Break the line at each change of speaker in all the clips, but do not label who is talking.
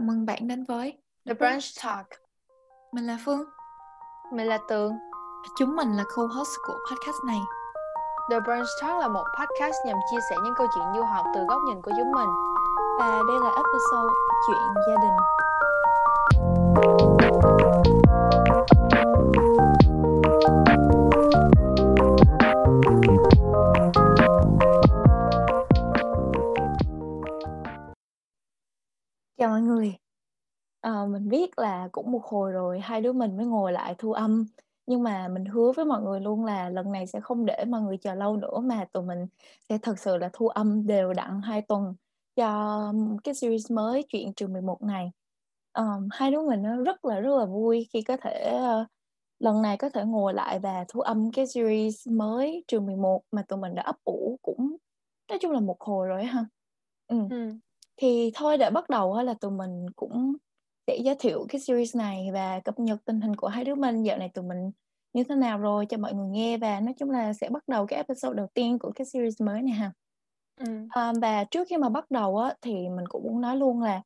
Chào mừng bạn đến với
The Brunch Talk.
Mình là Phương.
Mình là Tường.
Chúng mình là co-host của podcast này.
The Brunch Talk là một podcast nhằm chia sẻ những câu chuyện du học từ góc nhìn của chúng mình.
Và đây là episode chuyện gia đình. Biết là cũng một hồi rồi hai đứa mình mới ngồi lại thu âm nhưng mà mình hứa với mọi người luôn là lần này sẽ không để mọi người chờ lâu nữa mà tụi mình sẽ thật sự là thu âm đều đặn hai tuần cho cái series mới chuyện trường 11 này. Ờm, hai đứa mình nó rất là rất là vui khi có thể ờ, lần này có thể ngồi lại và thu âm cái series mới trường 11 mà tụi mình đã ấp ủ cũng nói chung là một hồi rồi ha. Ừ.
Ừ.
Thì thôi để bắt đầu là tụi mình cũng sẽ giới thiệu cái series này và cập nhật tình hình của hai đứa mình. Dạo này tụi mình như thế nào rồi? Cho mọi người nghe và nói chung là sẽ bắt đầu cái episode đầu tiên của cái series mới này ha.
Ừ.
À, và trước khi mà bắt đầu á thì mình cũng muốn nói luôn là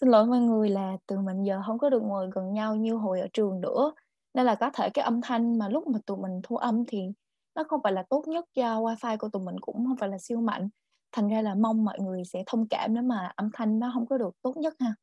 xin lỗi mọi người là tụi mình giờ không có được ngồi gần nhau như hồi ở trường nữa. Nên là có thể cái âm thanh mà lúc mà tụi mình thu âm thì nó không phải là tốt nhất do wifi của tụi mình cũng không phải là siêu mạnh. Thành ra là mong mọi người sẽ thông cảm nếu mà âm thanh nó không có được tốt nhất ha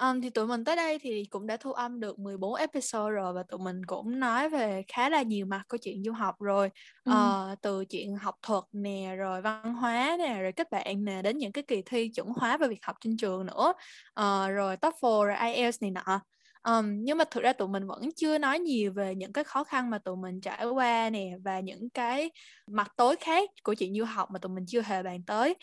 Um, thì tụi mình tới đây thì cũng đã thu âm được 14 episode rồi và tụi mình cũng nói về khá là nhiều mặt của chuyện du học rồi
Ừ.
Ờ, từ chuyện học thuật nè rồi văn hóa nè rồi kết bạn nè đến những cái kỳ thi chuẩn hóa về việc học trên trường nữa Ờ, rồi TOEFL rồi IELTS này nọ Um, nhưng mà thực ra tụi mình vẫn chưa nói nhiều về những cái khó khăn mà tụi mình trải qua nè và những cái mặt tối khác của chuyện du học mà tụi mình chưa hề bàn tới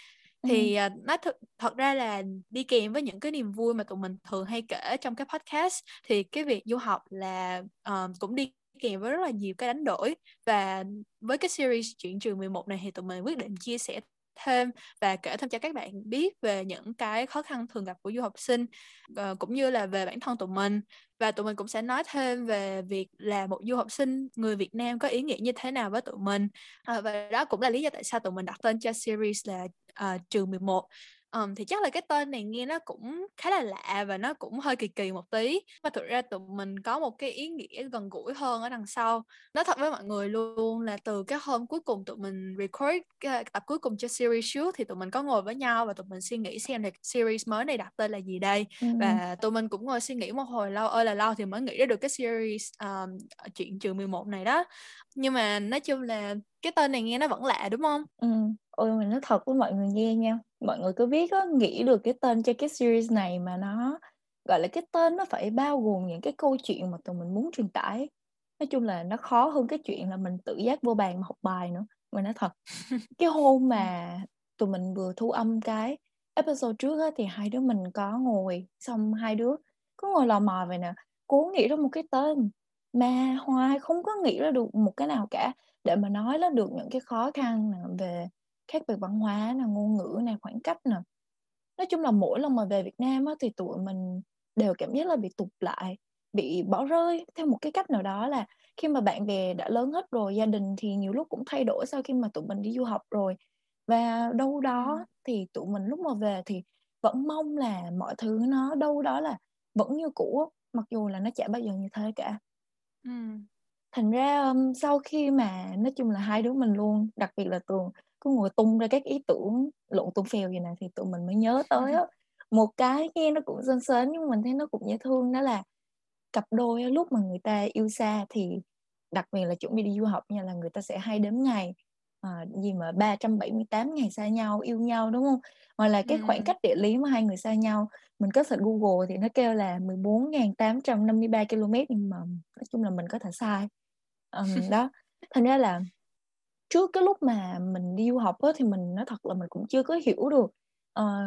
thì uh, nói thật, thật ra là đi kèm với những cái niềm vui mà tụi mình thường hay kể trong cái podcast thì cái việc du học là uh, cũng đi kèm với rất là nhiều cái đánh đổi. Và với cái series chuyện trường 11 này thì tụi mình quyết định chia sẻ thêm và kể thêm cho các bạn biết về những cái khó khăn thường gặp của du học sinh uh, cũng như là về bản thân tụi mình. Và tụi mình cũng sẽ nói thêm về việc là một du học sinh người Việt Nam có ý nghĩa như thế nào với tụi mình. Uh, và đó cũng là lý do tại sao tụi mình đặt tên cho series là uh, trường 11 Ờm, thì chắc là cái tên này nghe nó cũng khá là lạ và nó cũng hơi kỳ kỳ một tí. Mà thực ra tụi mình có một cái ý nghĩa gần gũi hơn ở đằng sau. Nói thật với mọi người luôn là từ cái hôm cuối cùng tụi mình record cái tập cuối cùng cho series trước thì tụi mình có ngồi với nhau và tụi mình suy nghĩ xem là series mới này đặt tên là gì đây.
Ừ.
và tụi mình cũng ngồi suy nghĩ một hồi lâu ơi là lâu thì mới nghĩ ra được cái series um, chuyện trường 11 này đó. Nhưng mà nói chung là cái tên này nghe nó vẫn lạ đúng không?
Ừ. Ôi mình nói thật với mọi người nghe nha Mọi người cứ biết á, nghĩ được cái tên cho cái series này mà nó gọi là cái tên nó phải bao gồm những cái câu chuyện mà tụi mình muốn truyền tải. Nói chung là nó khó hơn cái chuyện là mình tự giác vô bàn mà học bài nữa Mình nói thật. Cái hôm mà tụi mình vừa thu âm cái episode trước á, thì hai đứa mình có ngồi Xong hai đứa cứ ngồi lò mò vậy nè Cố nghĩ ra một cái tên Mà hoài không có nghĩ ra được một cái nào cả để mà nói là được những cái khó khăn về khác biệt văn hóa nè, ngôn ngữ nè, khoảng cách nè. Nói chung là mỗi lần mà về Việt Nam á, thì tụi mình đều cảm giác là bị tụt lại, bị bỏ rơi theo một cái cách nào đó là khi mà bạn bè đã lớn hết rồi, gia đình thì nhiều lúc cũng thay đổi sau khi mà tụi mình đi du học rồi. Và đâu đó
Ừ.
thì tụi mình lúc mà về thì vẫn mong là mọi thứ nó đâu đó là vẫn như cũ mặc dù là nó chả bao giờ như thế cả
ừ.
thành ra um, sau khi mà nói chung là hai đứa mình luôn đặc biệt là tường cứ ngồi tung ra các ý tưởng lộn tung phèo gì này thì tụi mình mới nhớ tới á. Một cái nghe nó cũng sến sến nhưng mình thấy nó cũng dễ thương đó là cặp đôi lúc mà người ta yêu xa thì đặc biệt là chuẩn bị đi du học nha là người ta sẽ hay đếm ngày à, gì mà 378 ngày xa nhau yêu nhau đúng không? Hoặc là cái khoảng cách địa lý mà hai người xa nhau mình có search Google thì nó kêu là 14.853 km nhưng mà nói chung là mình có thể sai. Ừm, đó. Thành ra là trước cái lúc mà mình đi du học á, thì mình nói thật là mình cũng chưa có hiểu được ờ,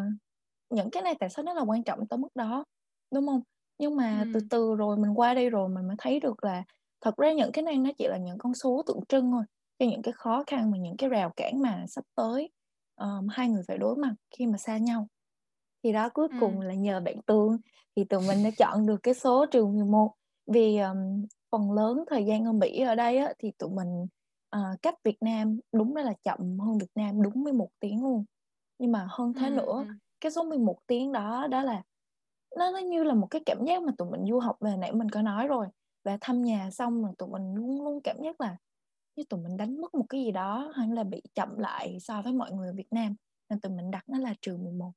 những cái này tại sao nó là quan trọng tới mức đó đúng không nhưng mà từ
Ừ.
từ rồi mình qua đây rồi mình mới thấy được là thật ra những cái này nó chỉ là những con số tượng trưng thôi cho những cái khó khăn và những cái rào cản mà sắp tới ờm, hai người phải đối mặt khi mà xa nhau thì đó cuối
Ừ.
cùng là nhờ bạn Tương thì tụi mình đã chọn được cái số trường 11 vì um, phần lớn thời gian ở Mỹ ở đây á, thì tụi mình ờ, cách Việt Nam đúng ra là chậm hơn Việt Nam đúng 11 tiếng luôn. Nhưng mà hơn thế nữa
Ừ.
cái số 11 tiếng đó đó là nó nó như là một cái cảm giác mà tụi mình du học về nãy mình có nói rồi. Và thăm nhà xong mà tụi mình luôn luôn cảm giác là như tụi mình đánh mất một cái gì đó hay là bị chậm lại so với mọi người Việt Nam. Nên tụi mình đặt nó là trừ 11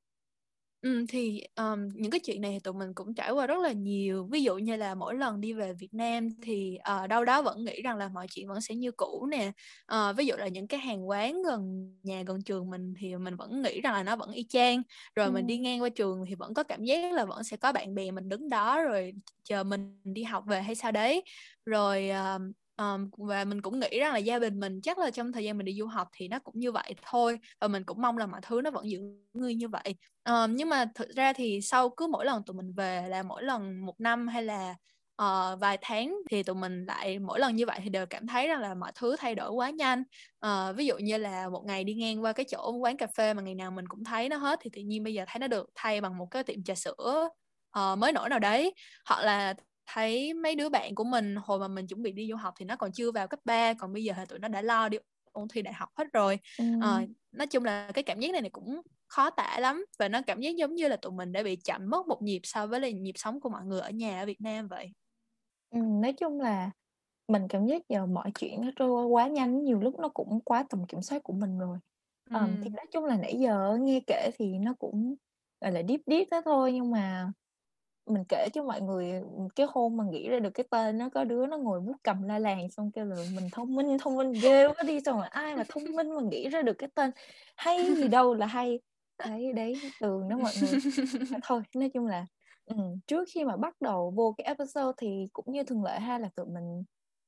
Ừ, thì um, những cái chuyện này thì tụi mình cũng trải qua rất là nhiều. Ví dụ như là mỗi lần đi về Việt Nam thì uh, đâu đó vẫn nghĩ rằng là mọi chuyện vẫn sẽ như cũ nè. Uh, ví dụ là những cái hàng quán gần nhà gần trường mình thì mình vẫn nghĩ rằng là nó vẫn y chang. Rồi ừ. mình đi ngang qua trường thì vẫn có cảm giác là vẫn sẽ có bạn bè mình đứng đó rồi chờ mình đi học về hay sao đấy. Rồi uh, um, và mình cũng nghĩ rằng là gia đình mình chắc là trong thời gian mình đi du học thì nó cũng như vậy thôi và mình cũng mong là mọi thứ nó vẫn giữ nguyên như vậy. Um, nhưng mà thực ra thì sau cứ mỗi lần tụi mình về là mỗi lần một năm hay là uh, vài tháng thì tụi mình lại mỗi lần như vậy thì đều cảm thấy rằng là mọi thứ thay đổi quá nhanh. Uh, ví dụ như là một ngày đi ngang qua cái chỗ quán cà phê mà ngày nào mình cũng thấy nó hết thì tự nhiên bây giờ thấy nó được thay bằng một cái tiệm trà sữa uh, mới nổi nào đấy. Hoặc là thấy mấy đứa bạn của mình hồi mà mình chuẩn bị đi du học thì nó còn chưa vào cấp 3 còn bây giờ thì tụi nó đã lo đi ôn thi đại học hết rồi ừ. à, nói chung là cái cảm giác này, này cũng khó tả lắm và nó cảm giác giống như là tụi mình đã bị chậm mất một nhịp so với là nhịp sống của mọi người ở nhà ở Việt Nam vậy
ừ, nói chung là mình cảm giác giờ mọi chuyện nó trôi quá nhanh nhiều lúc nó cũng quá tầm kiểm soát của mình rồi ừ. um, thì nói chung là nãy giờ nghe kể thì nó cũng gọi là deep deep đó thôi nhưng mà mình kể cho mọi người cái hôm mà nghĩ ra được cái tên nó có đứa nó ngồi bút cầm la làng xong kêu là mình thông minh thông minh ghê quá đi xong rồi ai mà thông minh mà nghĩ ra được cái tên hay gì đâu là hay. Đấy đấy tường đó mọi người à, thôi nói chung là ừ, trước khi mà bắt đầu vô cái episode thì cũng như thường lệ ha là tụi mình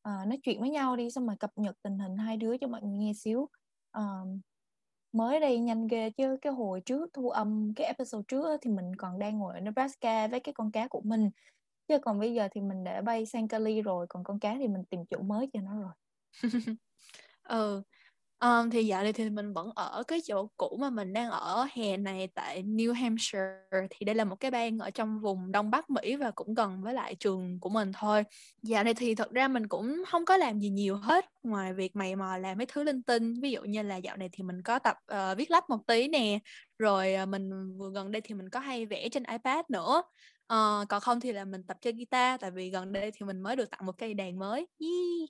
uh, nói chuyện với nhau đi xong mà cập nhật tình hình hai đứa cho mọi người nghe xíu. Uh, mới đây nhanh ghê chứ. Cái hồi trước thu âm cái episode trước thì mình còn đang ngồi ở Nebraska với cái con cá của mình. Chứ còn bây giờ thì mình đã bay sang Cali rồi, còn con cá thì mình tìm chỗ mới cho nó rồi.
Ừ Um, thì dạo này thì mình vẫn ở cái chỗ cũ mà mình đang ở hè này tại New Hampshire thì đây là một cái bang ở trong vùng Đông Bắc Mỹ và cũng gần với lại trường của mình thôi. Dạo này thì thật ra mình cũng không có làm gì nhiều hết ngoài việc mày mò làm mấy thứ linh tinh. Ví dụ như là dạo này thì mình có tập uh, viết lách một tí nè, rồi uh, mình vừa gần đây thì mình có hay vẽ trên iPad nữa. Uh, còn không thì là mình tập chơi guitar tại vì gần đây thì mình mới được tặng một cây đàn mới. Yee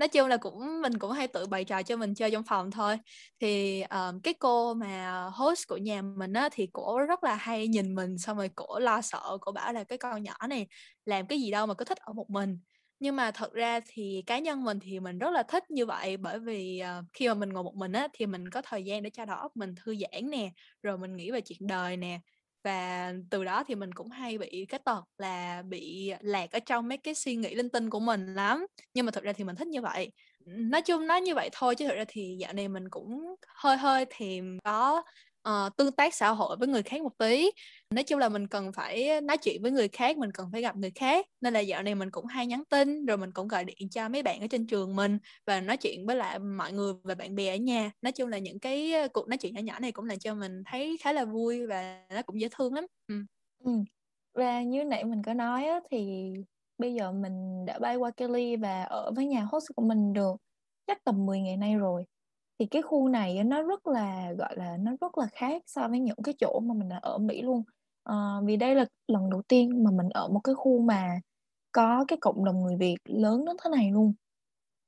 nói chung là cũng mình cũng hay tự bày trò cho mình chơi trong phòng thôi. Thì um, cái cô mà host của nhà mình á thì cổ rất là hay nhìn mình xong rồi cổ lo sợ cổ bảo là cái con nhỏ này làm cái gì đâu mà cứ thích ở một mình. Nhưng mà thật ra thì cá nhân mình thì mình rất là thích như vậy bởi vì uh, khi mà mình ngồi một mình á thì mình có thời gian để cho đầu óc mình thư giãn nè rồi mình nghĩ về chuyện đời nè và từ đó thì mình cũng hay bị cái tật là bị lạc ở trong mấy cái suy nghĩ linh tinh của mình lắm. Nhưng mà thực ra thì mình thích như vậy. Nói chung nói như vậy thôi chứ thực ra thì dạo này mình cũng hơi hơi thèm có uh, tương tác xã hội với người khác một tí. Nói chung là mình cần phải nói chuyện với người khác mình cần phải gặp người khác. Nên là dạo này mình cũng hay nhắn tin rồi mình cũng gọi điện cho mấy bạn ở trên trường mình và nói chuyện với lại mọi người và bạn bè ở nhà. Nói chung là những cái ờ, cuộc nói chuyện nhỏ nhỏ này cũng làm cho mình thấy khá là vui và nó cũng dễ thương lắm. Ừ.
Ừ. và như nãy mình có nói á, thì bây giờ mình đã bay qua Kelly và ở với nhà host của mình được chắc tầm 10 ngày nay rồi thì cái khu này nó rất là gọi là nó rất là khác so với những cái chỗ mà mình đã ở Mỹ luôn. À, vì đây là lần đầu tiên mà mình ở một cái khu mà có cái cộng đồng người Việt lớn đến thế này luôn.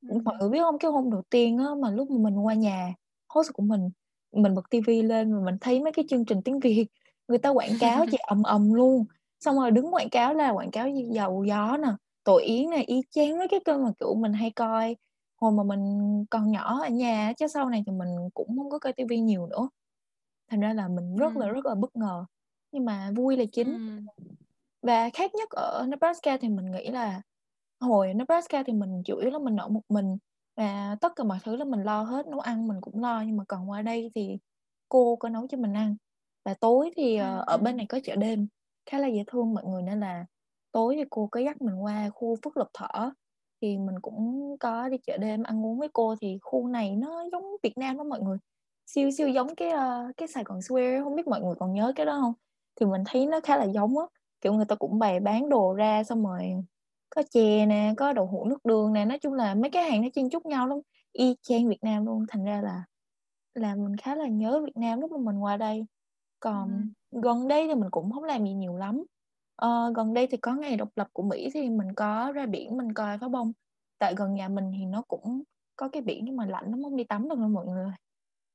Ừ. mọi người biết không? Cái hôm đầu tiên á, mà lúc mà mình qua nhà host của mình mình bật tivi lên và mình thấy mấy cái chương trình tiếng Việt người ta quảng cáo chị ầm ầm luôn. Xong rồi đứng quảng cáo là quảng cáo dầu gió nè tội yến này y chang mấy cái kênh mà kiểu mình hay coi hồi mà mình còn nhỏ ở nhà chứ sau này thì mình cũng không có coi tivi nhiều nữa thành ra là mình rất ừ. là rất là bất ngờ nhưng mà vui là chính ừ. và khác nhất ở Nebraska thì mình nghĩ là hồi Nebraska thì mình chủ yếu là mình ở một mình và tất cả mọi thứ là mình lo hết nấu ăn mình cũng lo nhưng mà còn qua đây thì cô có nấu cho mình ăn và tối thì ừ. ở bên này có chợ đêm khá là dễ thương mọi người nên là tối thì cô có dắt mình qua khu phước lộc thỏ thì mình cũng có đi chợ đêm ăn uống với cô thì khu này nó giống Việt Nam đó mọi người siêu siêu giống cái uh, cái Sài Gòn Square không biết mọi người còn nhớ cái đó không? Thì mình thấy nó khá là giống á. Kiểu người ta cũng bày bán đồ ra xong rồi có chè nè có đậu hũ nước đường nè. Nói chung là mấy cái hàng nó chen chúc nhau lắm. Y chang Việt Nam luôn. Thành ra là là mình khá là nhớ Việt Nam lúc mà mình qua đây. Còn ừ. gần đây thì mình cũng không làm gì nhiều lắm Ờ, gần đây thì có ngày độc lập của Mỹ thì mình có ra biển mình coi pháo bông. Tại gần nhà mình thì nó cũng có cái biển nhưng mà lạnh lắm không đi tắm được đâu mọi người.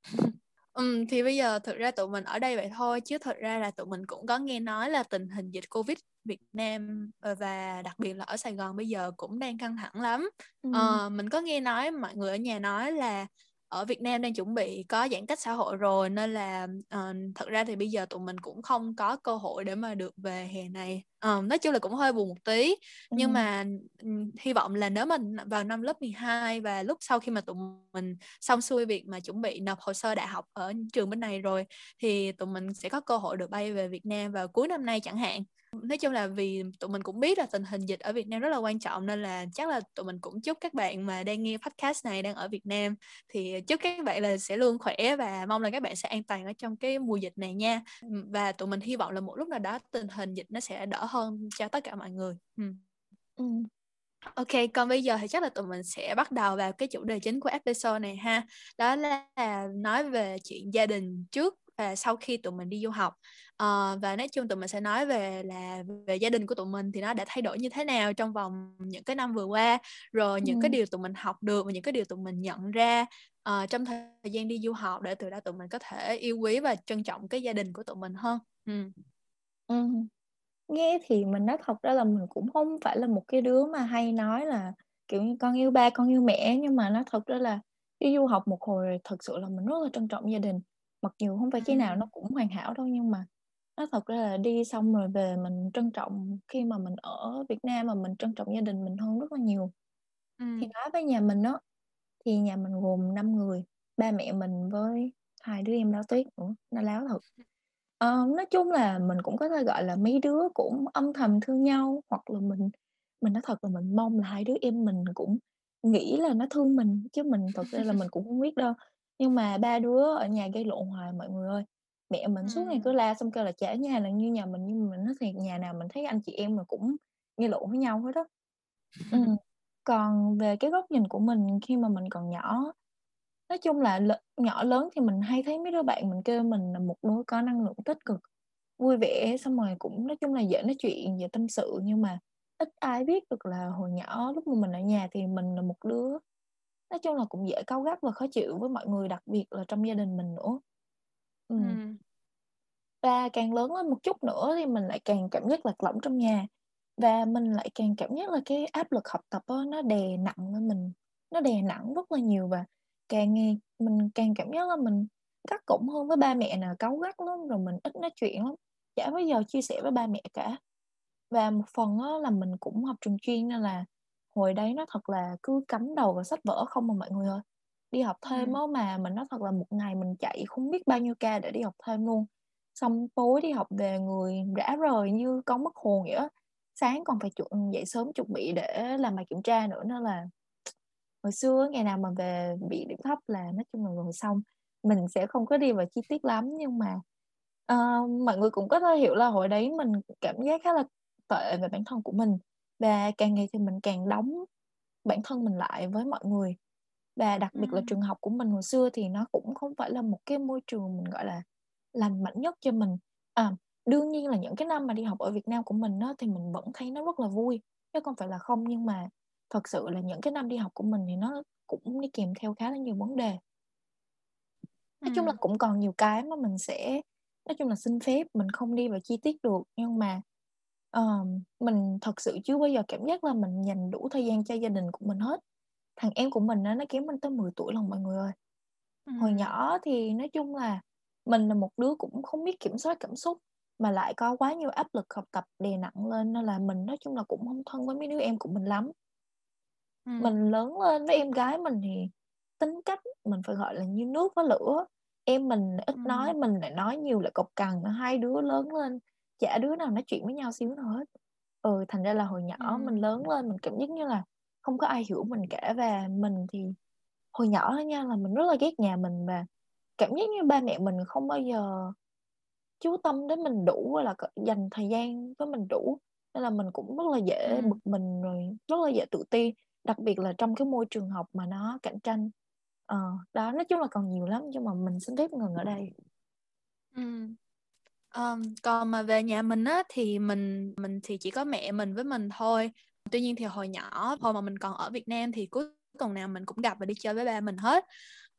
Ừ, thì bây giờ thực ra tụi mình ở đây vậy thôi chứ thực ra là tụi mình cũng có nghe nói là tình hình dịch Covid Việt Nam ờ, và đặc biệt là ở Sài Gòn bây giờ cũng đang căng thẳng lắm.
Ừ.
Ờ, mình có nghe nói mọi người ở nhà nói là ở Việt Nam đang chuẩn bị có giãn cách xã hội rồi nên là uh, thật ra thì bây giờ tụi mình cũng không có cơ hội để mà được về hè này uh, nói chung là cũng hơi buồn một tí ừ. nhưng mà um, hy vọng là nếu mà vào năm lớp 12 và lúc sau khi mà tụi mình xong xuôi việc mà chuẩn bị nộp hồ sơ đại học ở trường bên này rồi thì tụi mình sẽ có cơ hội được bay về Việt Nam vào cuối năm nay chẳng hạn nói chung là vì tụi mình cũng biết là tình hình dịch ở Việt Nam rất là quan trọng nên là chắc là tụi mình cũng chúc các bạn mà đang nghe podcast này đang ở Việt Nam thì chúc các bạn là sẽ luôn khỏe và mong là các bạn sẽ an toàn ở trong cái mùa dịch này nha và tụi mình hy vọng là một lúc nào đó tình hình dịch nó sẽ đỡ hơn cho tất cả mọi người. Ừ. Ừ. Ok, còn bây giờ thì chắc là tụi mình sẽ bắt đầu vào cái chủ đề chính của episode này ha. Đó là nói về chuyện gia đình trước và sau khi tụi mình đi du học uh, và nói chung tụi mình sẽ nói về là về gia đình của tụi mình thì nó đã thay đổi như thế nào trong vòng những cái năm vừa qua rồi những ừ. cái điều tụi mình học được và những cái điều tụi mình nhận ra uh, trong thời gian đi du học để từ đó tụi mình có thể yêu quý và trân trọng cái gia đình của tụi mình hơn ừ.
Ừ. nghe thì mình nói thật ra là mình cũng không phải là một cái đứa mà hay nói là kiểu như con yêu ba con yêu mẹ nhưng mà nó thật ra là đi du học một hồi thật sự là mình rất là trân trọng gia đình mặc dù không phải cái nào nó cũng hoàn hảo đâu nhưng mà nó thật ra là đi xong rồi về mình trân trọng khi mà mình ở Việt Nam mà mình trân trọng gia đình mình hơn rất là nhiều. Ừ. thì nói với nhà mình đó thì nhà mình gồm 5 người ba mẹ mình với hai đứa em đáo tuyết nữa nó láo thật. Ờ, nói chung là mình cũng có thể gọi là mấy đứa cũng âm thầm thương nhau hoặc là mình mình nói thật là mình mong là hai đứa em mình cũng nghĩ là nó thương mình chứ mình thật ra là mình cũng không biết đâu nhưng mà ba đứa ở nhà gây lộn hoài mọi người ơi. Mẹ mình suốt ngày cứ la xong kêu là chả nhà là như nhà mình, nhưng mà mình nói thiệt nhà nào mình thấy anh chị em mà cũng gây lộn với nhau hết á. Ừm. Còn về cái góc nhìn của mình khi mà mình còn nhỏ, nói chung là l nhỏ lớn thì mình hay thấy mấy đứa bạn mình kêu mình là một đứa có năng lượng tích cực, vui vẻ, xong rồi cũng nói chung là dễ nói chuyện, dễ tâm sự, nhưng mà ít ai biết được là hồi nhỏ lúc mà mình ở nhà thì mình là một đứa Nói chung là cũng dễ cáu gắt và khó chịu với mọi người, đặc biệt là trong gia đình mình nữa. Ừm. Ừm. Và càng lớn lên một chút nữa thì mình lại càng cảm giác lạc lõng trong nhà, và mình lại càng cảm giác là cái áp lực học tập á, nó đè nặng lên mình, nó đè nặng rất là nhiều và càng ngày mình càng cảm giác là mình gắt gỏng hơn với ba mẹ nè, cáu gắt lắm, rồi mình ít nói chuyện lắm, chả bao giờ chia sẻ với ba mẹ cả. Và một phần á là mình cũng học trường chuyên nên là hồi đấy nó thật là cứ cắm đầu vào sách vở không mà mọi người ơi. Đi học thêm á mà mình nói thật là một ngày mình chạy không biết bao nhiêu ca để đi học thêm luôn. Xong tối đi học về người rã rời như con mất hồn vậy á. Sáng còn phải chuẩn dậy sớm chuẩn bị để làm bài kiểm tra nữa nên là hồi xưa ngày nào mà về bị điểm thấp là nói chung là rồi xong. Mình sẽ không có đi vào chi tiết lắm nhưng mà uh, mọi người cũng có thể hiểu là hồi đấy mình cảm giác khá là tệ về bản thân của mình và càng ngày thì mình càng đóng bản thân mình lại với mọi người. Và đặc biệt là trường học của mình hồi xưa thì nó cũng không phải là một cái môi trường mình gọi là lành mạnh nhất cho mình. À đương nhiên là những cái năm mà đi học ở Việt Nam của mình đó, thì mình vẫn thấy nó rất là vui. Chứ không phải là không nhưng mà thật sự là những cái năm đi học của mình thì nó cũng đi kèm theo khá là nhiều vấn đề. Nói chung là cũng còn nhiều cái mà mình sẽ nói chung là xin phép mình không đi vào chi tiết được nhưng mà Ờ, mình thật sự chưa bao giờ cảm giác là mình dành đủ thời gian cho gia đình của mình hết. Thằng em của mình á, nó kém mình tới 10 tuổi lần mọi người ơi. Hồi nhỏ thì nói chung là mình là một đứa cũng không biết kiểm soát cảm xúc mà lại có quá nhiều áp lực học tập đè nặng lên nên là mình nói chung là cũng không thân với mấy đứa em của mình lắm. Mình lớn lên với em gái mình thì tính cách mình phải gọi là như nước với lửa. Em mình ít nói, mình lại nói nhiều lại cộc cằn, hai đứa lớn lên chả đứa nào nói chuyện với nhau xíu nào hết. Ừ thành ra là hồi nhỏ ừ. mình lớn lên mình cảm giác như là không có ai hiểu mình cả và mình thì hồi nhỏ đó nha là mình rất là ghét nhà mình và cảm giác như ba mẹ mình không bao giờ chú tâm đến mình đủ là dành thời gian với mình đủ. Nên là mình cũng rất là dễ ừ. bực mình rồi rất là dễ tự ti đặc biệt là trong cái môi trường học mà nó cạnh tranh. Ờ đó nói chung là còn nhiều lắm nhưng mà mình xin phép ngừng ở đây.
Ừ Um, còn mà về nhà mình á thì mình mình thì chỉ có mẹ mình với mình thôi. Tuy nhiên thì hồi nhỏ hồi mà mình còn ở Việt Nam thì cuối tuần nào mình cũng gặp và đi chơi với ba mình hết.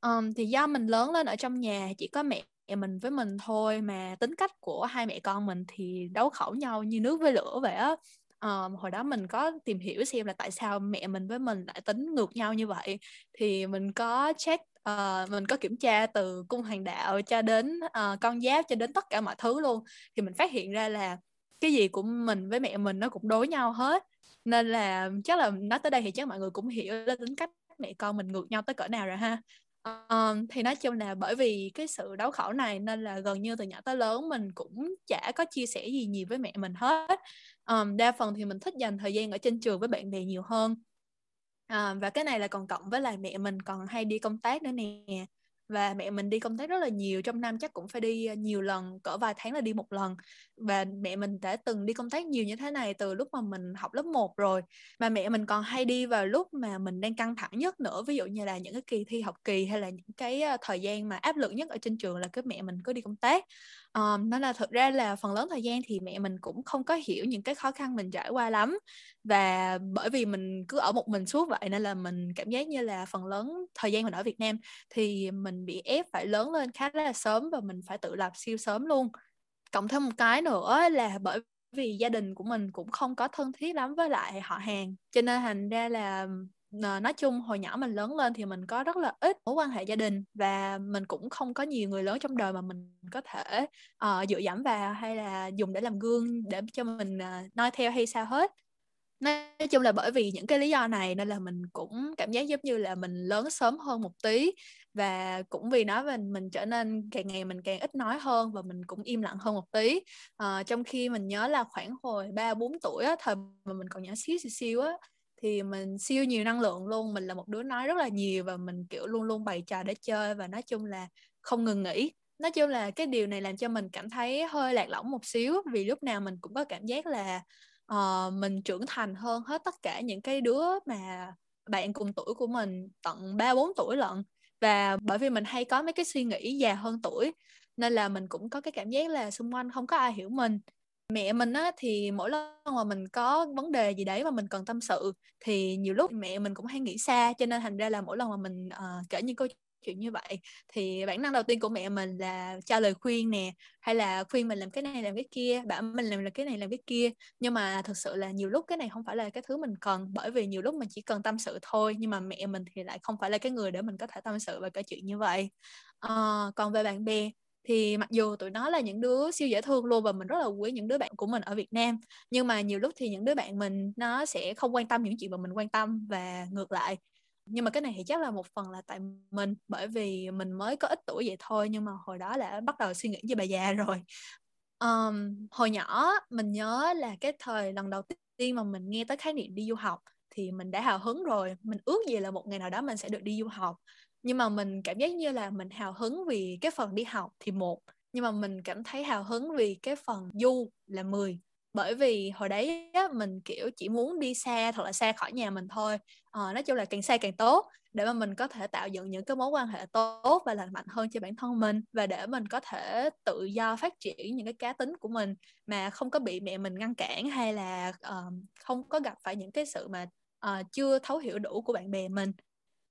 Um, thì do mình lớn lên ở trong nhà chỉ có mẹ mình với mình thôi mà tính cách của hai mẹ con mình thì đấu khẩu nhau như nước với lửa vậy á. Um, hồi đó mình có tìm hiểu xem là tại sao mẹ mình với mình lại tính ngược nhau như vậy thì mình có check uh, mình có kiểm tra từ cung hoàng đạo cho đến uh, con giáp cho đến tất cả mọi thứ luôn. Thì mình phát hiện ra là cái gì của mình với mẹ mình nó cũng đối nhau hết. Nên là chắc là nói tới đây thì chắc mọi người cũng hiểu là tính cách mẹ con mình ngược nhau tới cỡ nào rồi ha. Um, thì nói chung là bởi vì cái sự đấu khẩu này nên là gần như từ nhỏ tới lớn mình cũng chả có chia sẻ gì nhiều với mẹ mình hết. Um, đa phần thì mình thích dành thời gian ở trên trường với bạn bè nhiều hơn à, và cái này là còn cộng với là mẹ mình còn hay đi công tác nữa nè. Và mẹ mình đi công tác rất là nhiều trong năm chắc cũng phải đi ờ, nhiều lần cỡ vài tháng là đi một lần. Và mẹ mình đã từng đi công tác nhiều như thế này từ lúc mà mình học lớp 1 rồi. Mà mẹ mình còn hay đi vào lúc mà mình đang căng thẳng nhất nữa ví dụ như là những cái kỳ thi học kỳ hay là những cái ờ, thời gian mà áp lực nhất ở trên trường là cái mẹ mình có đi công tác um, nên là thực ra là phần lớn thời gian thì mẹ mình cũng không có hiểu những cái khó khăn mình trải qua lắm. Và bởi vì mình cứ ở một mình suốt vậy nên là mình cảm giác như là phần lớn thời gian mình ở Việt Nam thì mình bị ép phải lớn lên khá là sớm và mình phải tự lập siêu sớm luôn. Cộng thêm một cái nữa là bởi vì gia đình của mình cũng không có thân thiết lắm với lại họ hàng cho nên thành ra là nói chung hồi nhỏ mình lớn lên thì mình có rất là ít mối quan hệ gia đình và mình cũng không có nhiều người lớn trong đời mà mình có thể uh, dựa dẫm vào hay là dùng để làm gương để cho mình uh, noi theo hay sao hết. Nói chung là bởi vì những cái lý do này nên là mình cũng cảm giác giống như là mình lớn sớm hơn một tí và cũng vì nó mình mình trở nên càng ngày mình càng ít nói hơn và mình cũng im lặng hơn một tí. À, trong khi mình nhớ là khoảng hồi ba bốn tuổi á thời mà mình còn nhỏ xíu xíu xíu á thì mình siêu nhiều năng lượng luôn mình là một đứa nói rất là nhiều và mình kiểu luôn luôn bày trò để chơi và nói chung là không ngừng nghỉ. Nói chung là cái điều này làm cho mình cảm thấy hơi lạc lõng một xíu vì lúc nào mình cũng có cảm giác là uh, mình trưởng thành hơn hết tất cả những cái đứa mà bạn cùng tuổi của mình tận ba bốn tuổi lận. Và bởi vì mình hay có mấy cái suy nghĩ già hơn tuổi nên là mình cũng có cái cảm giác là xung quanh không có ai hiểu mình mẹ mình á thì mỗi lần mà mình có vấn đề gì đấy mà mình cần tâm sự thì nhiều lúc mẹ mình cũng hay nghĩ xa. Cho nên thành ra là mỗi lần mà mình uh, kể những câu chuyện như vậy thì bản năng đầu tiên của mẹ mình là cho lời khuyên nè hay là khuyên mình làm cái này làm cái kia bảo mình làm là cái này làm cái kia. Nhưng mà thực sự là nhiều lúc cái này không phải là cái thứ mình cần bởi vì nhiều lúc mình chỉ cần tâm sự thôi nhưng mà mẹ mình thì lại không phải là cái người để mình có thể tâm sự và kể chuyện như vậy. À, còn về bạn bè thì mặc dù tụi nó là những đứa siêu dễ thương luôn và mình rất là quý những đứa bạn của mình ở Việt Nam nhưng mà nhiều lúc thì những đứa bạn mình nó sẽ không quan tâm những chuyện mà mình quan tâm và ngược lại. Nhưng mà cái này thì chắc là một phần là tại mình bởi vì mình mới có ít tuổi vậy thôi nhưng mà hồi đó đã bắt đầu suy nghĩ như bà già rồi. Um, hồi nhỏ mình nhớ là cái thời lần đầu tiên mà mình nghe tới khái niệm đi du học thì mình đã hào hứng rồi. Mình ước gì là một ngày nào đó mình sẽ được đi du học nhưng mà mình cảm giác như là mình hào hứng vì cái phần đi học thì một nhưng mà mình cảm thấy hào hứng vì cái phần du là 10 bởi vì hồi đấy á, mình kiểu chỉ muốn đi xa thật là xa khỏi nhà mình thôi. À, nói chung là càng xa càng tốt để mà mình có thể tạo dựng những cái mối quan hệ tốt và lành mạnh hơn cho bản thân mình và để mình có thể tự do phát triển những cái cá tính của mình mà không có bị mẹ mình ngăn cản hay là uh, không có gặp phải những cái sự mà uh, chưa thấu hiểu đủ của bạn bè mình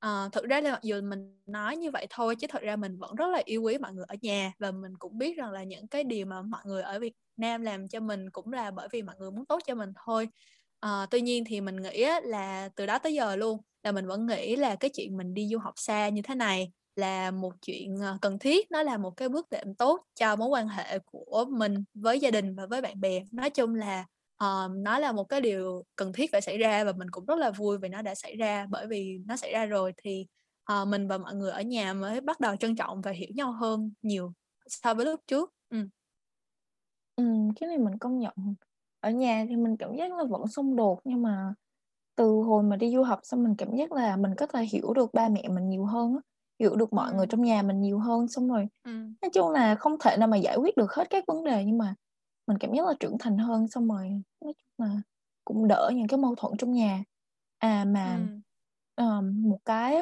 uh, thực ra là mặc dù mình nói như vậy thôi chứ thật ra mình vẫn rất là yêu quý mọi người ở nhà. Và mình cũng biết rằng là những cái điều mà mọi người ở Việt Nam làm cho mình cũng là bởi vì mọi người muốn tốt cho mình thôi. Uh, tuy nhiên thì mình nghĩ là từ đó tới giờ luôn là mình vẫn nghĩ là cái chuyện mình đi du học xa như thế này là một chuyện ờ, cần thiết. Nó là một cái bước đệm tốt cho mối quan hệ của mình với gia đình và với bạn bè. Nói chung là uh, nó là một cái điều cần thiết phải xảy ra và mình cũng rất là vui vì nó đã xảy ra bởi vì nó xảy ra rồi thì uh, mình và mọi người ở nhà mới bắt đầu trân trọng và hiểu nhau hơn nhiều so với lúc trước ừ.
Ừ, cái này mình công nhận ở nhà thì mình cảm giác là vẫn xung đột nhưng mà từ hồi mà đi du học xong mình cảm giác là mình có thể hiểu được ba mẹ mình nhiều hơn á hiểu được mọi ừ. người trong nhà mình nhiều hơn xong rồi ừ. nói chung là không thể nào mà giải quyết được hết các vấn đề nhưng mà mình cảm giác là trưởng thành hơn xong rồi nói chung là cũng đỡ những cái mâu thuẫn trong nhà à mà ừ. um, một cái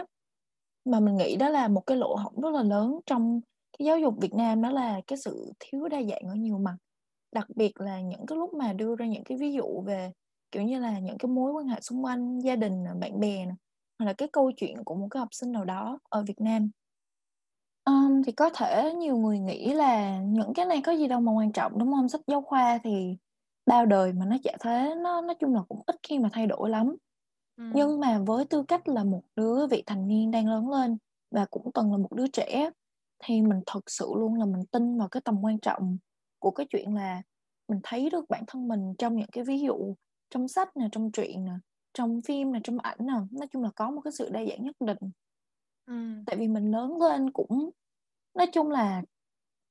mà mình nghĩ đó là một cái lỗ hổng rất là lớn trong cái giáo dục Việt Nam đó là cái sự thiếu đa dạng ở nhiều mặt. Đặc biệt là những cái lúc mà đưa ra những cái ví dụ về, kiểu như là, những cái mối quan hệ xung quanh gia đình bạn bè nè, hoặc là cái câu chuyện của một cái học sinh nào đó ở Việt Nam. Ờm, thì có thể nhiều người nghĩ là những cái này có gì đâu mà quan trọng, đúng hông? Sách giáo khoa thì bao đời mà nó chả thế, nó nói chung là cũng ít khi mà thay đổi lắm.
Ừm.
Nhưng mà với tư cách là một đứa vị thành niên đang lớn lên và cũng từng là một đứa trẻ, thì mình thực sự luôn là mình tin vào cái tầm quan trọng của cái chuyện là mình thấy được bản thân mình trong những cái ví dụ trong sách nè, trong truyện nè, trong phim nè, trong ảnh nè, nói chung là có một cái sự đa dạng nhất định.
Ừm.
Tại vì mình lớn lên cũng nói chung là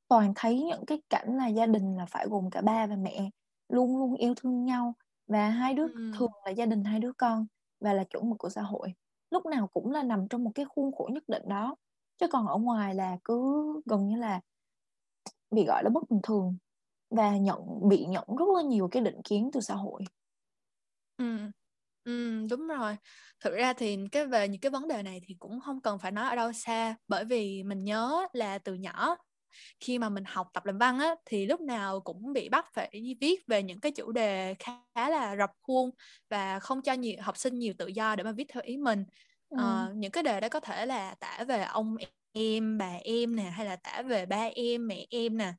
toàn thấy những cái cảnh là gia đình là phải gồm cả ba và mẹ, luôn luôn yêu thương nhau và hai đứa
Ừm.
thường là gia đình hai đứa con và là chuẩn mực của xã hội. Lúc nào cũng là nằm trong một cái khuôn khổ nhất định đó, chứ còn ở ngoài là cứ gần như là bị gọi là bất bình thường và nhận bị nhận rất là nhiều cái định kiến từ xã hội.
Ừm, ừm, đúng rồi. Thực ra thì cái về những cái vấn đề này thì cũng hông cần phải nói ở đâu xa, bởi vì mình nhớ là từ nhỏ khi mà mình học tập làm văn á, thì lúc nào cũng bị bắt phải viết về những cái chủ đề khá là rập khuôn và không cho nhiều học sinh nhiều tự do để mà viết theo ý mình. Ờ, những cái đề đó có thể là tả về ông em, bà em nè, hay là tả về ba em, mẹ em nè.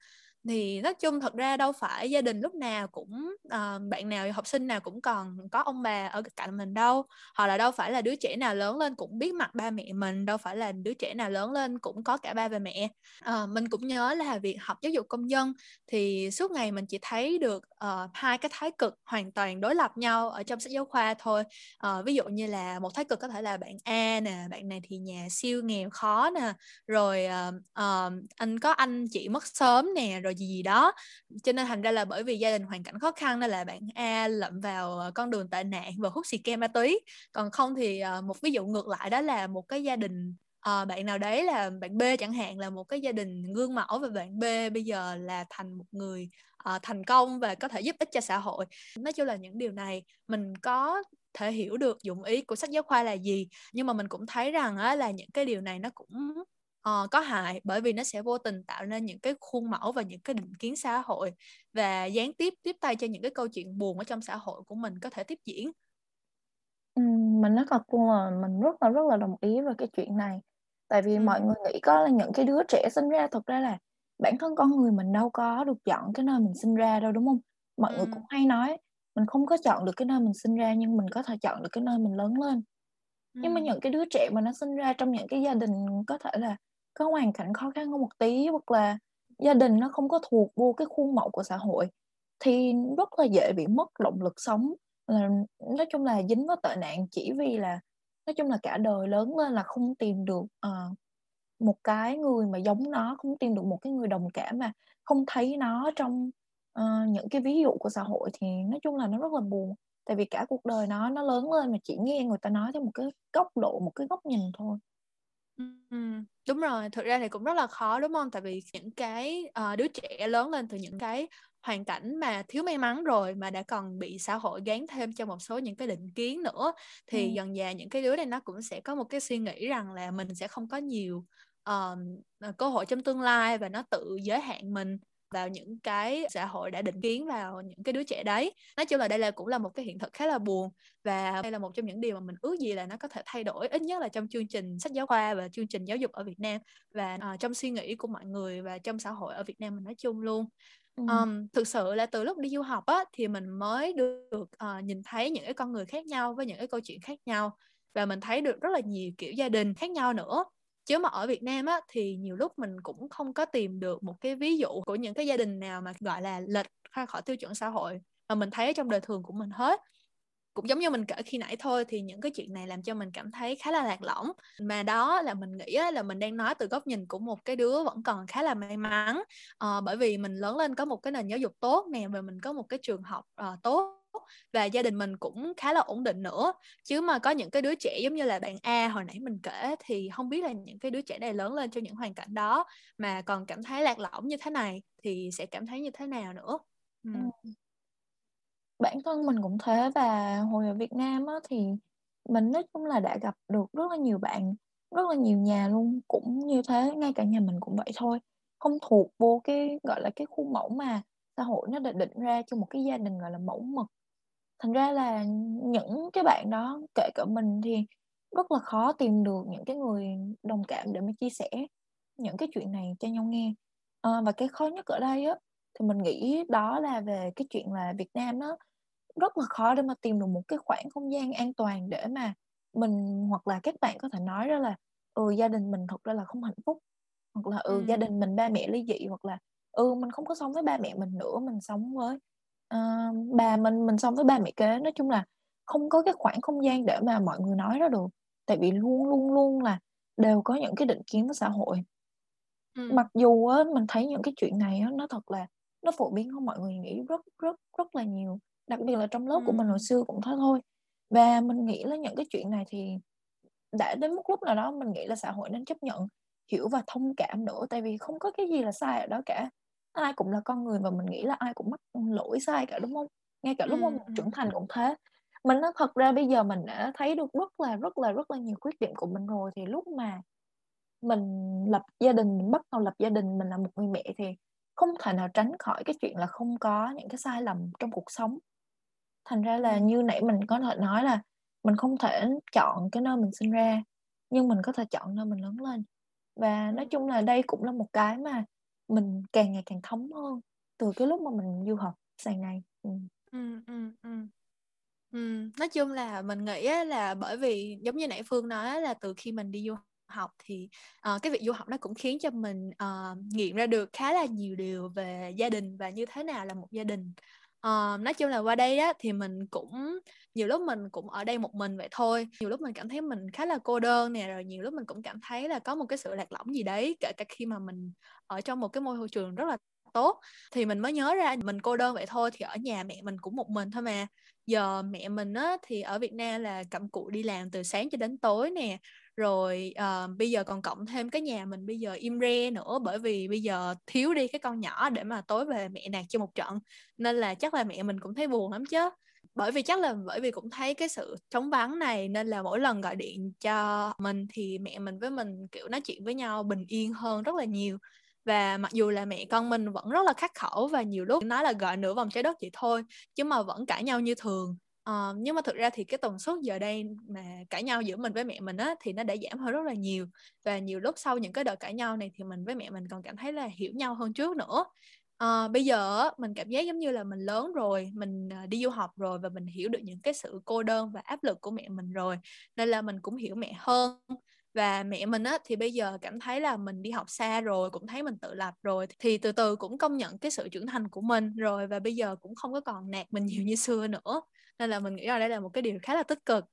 Thì nói chung thật ra đâu phải gia đình lúc nào cũng uh, bạn nào học sinh nào cũng còn có ông bà ở cạnh mình đâu, hoặc là đâu phải là đứa trẻ nào lớn lên cũng biết mặt ba mẹ mình, đâu phải là đứa trẻ nào lớn lên cũng có cả ba và mẹ. uh, mình cũng nhớ là việc học giáo dục công dân thì suốt ngày mình chỉ thấy được, uh, hai cái thái cực hoàn toàn đối lập nhau ở trong sách giáo khoa thôi. uh, ví dụ như là một thái cực có thể là bạn A nè, bạn này thì nhà siêu nghèo khó nè, rồi, uh, uh, anh có anh chị mất sớm nè, rồi gì gì đó. Cho nên thành ra là bởi vì gia đình hoàn cảnh khó khăn nên là bạn A lậm vào, ờ, con đường tệ nạn và hút xì ke ma túy. Còn không thì, ờ, một ví dụ ngược lại đó là một cái gia đình, à, bạn nào đấy là bạn B chẳng hạn, là một cái gia đình gương mẫu và bạn B bây giờ là thành một người, à, thành công và có thể giúp ích cho xã hội. Nói chung là những điều này mình có thể hiểu được dụng ý của sách giáo khoa là gì, nhưng mà mình cũng thấy rằng á là những cái điều này nó cũng, ờ, có hại, bởi vì nó sẽ vô tình tạo nên những cái khuôn mẫu và những cái định kiến xã hội và gián tiếp tiếp tay cho những cái câu chuyện buồn ở trong xã hội của mình có thể tiếp diễn.
Mình nói thật luôn là mình rất là, rất là đồng ý về cái chuyện này. Tại vì mọi
Ừm.
người nghĩ có là những cái đứa trẻ sinh ra thực ra là bản thân con người mình đâu có được chọn cái nơi mình sinh ra đâu, đúng hông? Mọi người cũng hay nói mình không có chọn được cái nơi mình sinh ra nhưng mình có thể chọn được cái nơi mình lớn lên. Nhưng mà những cái đứa trẻ mà nó sinh ra trong những cái gia đình có thể là có hoàn cảnh khó khăn hơn một tí, hoặc là gia đình nó không có thuộc vô cái khuôn mẫu của xã hội, thì rất là dễ bị mất động lực sống, là nói chung là dính vào tệ nạn chỉ vì là nói chung là cả đời lớn lên là không tìm được, uh, một cái người mà giống nó, không tìm được một cái người đồng cảm mà không thấy nó trong, uh, những cái ví dụ của xã hội thì nói chung là nó rất là buồn. Tại vì cả cuộc đời nó, nó lớn lên mà chỉ nghe người ta nói theo một cái góc độ, một cái góc nhìn thôi.
Ừm, đúng rồi, thực ra thì cũng rất là khó, đúng hông? Tại vì những cái, ờ, đứa trẻ lớn lên từ những cái hoàn cảnh mà thiếu may mắn rồi mà đã còn bị xã hội gán thêm cho một số những cái định kiến nữa, thì
Ừm.
dần dà những cái đứa này nó cũng sẽ có một cái suy nghĩ rằng là mình sẽ không có nhiều, ờ, cơ hội trong tương lai và nó tự giới hạn mình vào những cái xã hội đã định kiến vào những cái đứa trẻ đấy. Nói chung là đây là cũng là một cái hiện thực khá là buồn và đây là một trong những điều mà mình ước gì là nó có thể thay đổi, ít nhất là trong chương trình sách giáo khoa và chương trình giáo dục ở Việt Nam và, ờ, trong suy nghĩ của mọi người và trong xã hội ở Việt Nam mình nói chung luôn. Ờm, thực sự là từ lúc đi du học á, thì mình mới được, ờ, nhìn thấy những cái con người khác nhau với những cái câu chuyện khác nhau và mình thấy được rất là nhiều kiểu gia đình khác nhau nữa. Chứ mà ở Việt Nam á, thì nhiều lúc mình cũng không có tìm được một cái ví dụ của những cái gia đình nào mà, gọi là, lệch ra khỏi tiêu chuẩn xã hội mà mình thấy trong đời thường của mình hết. Cũng giống như mình kể khi nãy thôi, thì những cái chuyện này làm cho mình cảm thấy khá là lạc lõng, mà đó là mình nghĩ là mình đang nói từ góc nhìn của một cái đứa vẫn còn khá là may mắn, à, bởi vì mình lớn lên có một cái nền giáo dục tốt nè và mình có một cái trường học, à, tốt và gia đình mình cũng khá là ổn định nữa. Chứ mà có những cái đứa trẻ giống như là bạn A hồi nãy mình kể thì không biết là những cái đứa trẻ này lớn lên trong những hoàn cảnh đó mà còn cảm thấy lạc lõng như thế này thì sẽ cảm thấy như thế nào nữa. ừ.
ừ. Bản thân mình cũng thế và hồi ở Việt Nam á, thì mình nói chung là đã gặp được rất là nhiều bạn, rất là nhiều nhà luôn cũng như thế, ngay cả nhà mình cũng vậy thôi. không thuộc vô cái gọi là cái khuôn mẫu mà xã hội nó đã định ra cho một cái gia đình gọi là mẫu mực thành ra là những cái bạn đó kể cả mình thì rất là khó tìm được những cái người đồng cảm để mà chia sẻ những cái chuyện này cho nhau nghe à, và cái khó nhất ở đây á thì mình nghĩ đó là về cái chuyện là Việt Nam nó rất là khó để mà tìm được một cái khoảng không gian an toàn để mà mình hoặc là các bạn có thể nói ra là ừ gia đình mình thật ra là không hạnh phúc hoặc là ừ, ừ. gia đình mình ba mẹ ly dị hoặc là ừ mình không có sống với ba mẹ mình nữa mình sống với uh, bà mình mình sống với ba mẹ kế nói chung là không có cái khoảng không gian để mà mọi người nói ra được. Tại vì luôn luôn luôn là đều có những cái định kiến của xã hội. Ừ. mặc dù á mình thấy những cái chuyện này á nó thật là nó phổ biến hơn mọi người nghĩ rất rất rất là nhiều. Đặc biệt là trong lớp ừ. của mình hồi xưa cũng thế thôi. Và mình nghĩ là những cái chuyện này thì đã đến một lúc nào đó mình nghĩ là xã hội nên chấp nhận hiểu và thông cảm nữa. Tại vì không có cái gì là sai ở đó cả ai cũng là con người và mình nghĩ là ai cũng mắc lỗi sai cả đúng không? Ngay cả lúc mà mình trưởng thành cũng thế. Mình nói thật ra bây giờ mình đã thấy được rất là rất là rất là nhiều khuyết điểm của mình rồi thì lúc mà mình lập gia đình mình bắt đầu lập gia đình mình là một người mẹ thì không thể nào tránh khỏi cái chuyện là không có những cái sai lầm trong cuộc sống. Thành ra là như nãy mình có thể nói là mình không thể chọn cái nơi mình sinh ra nhưng mình có thể chọn nơi mình lớn lên. Và nói chung là đây cũng là một cái mà mình càng ngày càng thấm hơn từ cái lúc mà mình du học sàn này ừ.
Ừ, ừ, ừ. Ừ, nói chung là mình nghĩ là bởi vì giống như nãy Phương nói là từ khi mình đi du học thì uh, cái việc du học nó cũng khiến cho mình ờ, uh, nghiệm ra được khá là nhiều điều về gia đình và như thế nào là một gia đình uh, nói chung là qua đây á thì mình cũng nhiều lúc mình cũng ở đây một mình vậy thôi. Nhiều lúc mình cảm thấy mình khá là cô đơn nè rồi nhiều lúc mình cũng cảm thấy là có một cái sự lạc lõng gì đấy kể cả khi mà mình ở trong một cái môi trường rất là tốt. Thì mình mới nhớ ra mình cô đơn vậy thôi thì ở nhà mẹ mình cũng một mình thôi mà. Giờ mẹ mình á thì ở Việt Nam là cặm cụi đi làm từ sáng cho đến tối nè rồi uh, bây giờ còn cộng thêm cái nhà mình bây giờ im re nữa bởi vì bây giờ thiếu đi cái con nhỏ để mà tối về mẹ nạt cho một trận nên là chắc là mẹ mình cũng thấy buồn lắm chứ. Bởi vì chắc là bởi vì cũng thấy cái sự trống vắng này nên là mỗi lần gọi điện cho mình thì mẹ mình với mình kiểu nói chuyện với nhau bình yên hơn rất là nhiều. Và mặc dù là mẹ con mình vẫn rất là khắc khẩu và nhiều lúc nói là gọi nửa vòng trái đất vậy thôi chứ mà vẫn cãi nhau như thường. Uh, nhưng mà thực ra thì cái tần suất giờ đây mà cãi nhau giữa mình với mẹ mình á thì nó đã giảm hơn rất là nhiều. Và nhiều lúc sau những cái đợt cãi nhau này thì mình với mẹ mình còn cảm thấy là hiểu nhau hơn trước nữa. Uh, bây giờ mình cảm giác giống như là mình lớn rồi mình ờ, đi du học rồi và mình hiểu được những cái sự cô đơn và áp lực của mẹ mình rồi nên là mình cũng hiểu mẹ hơn. Và mẹ mình á thì bây giờ cảm thấy là mình đi học xa rồi cũng thấy mình tự lập rồi thì từ từ cũng công nhận cái sự trưởng thành của mình rồi và bây giờ cũng không có còn nạt mình nhiều như xưa nữa nên là mình nghĩ là đây là một cái điều khá là tích cực.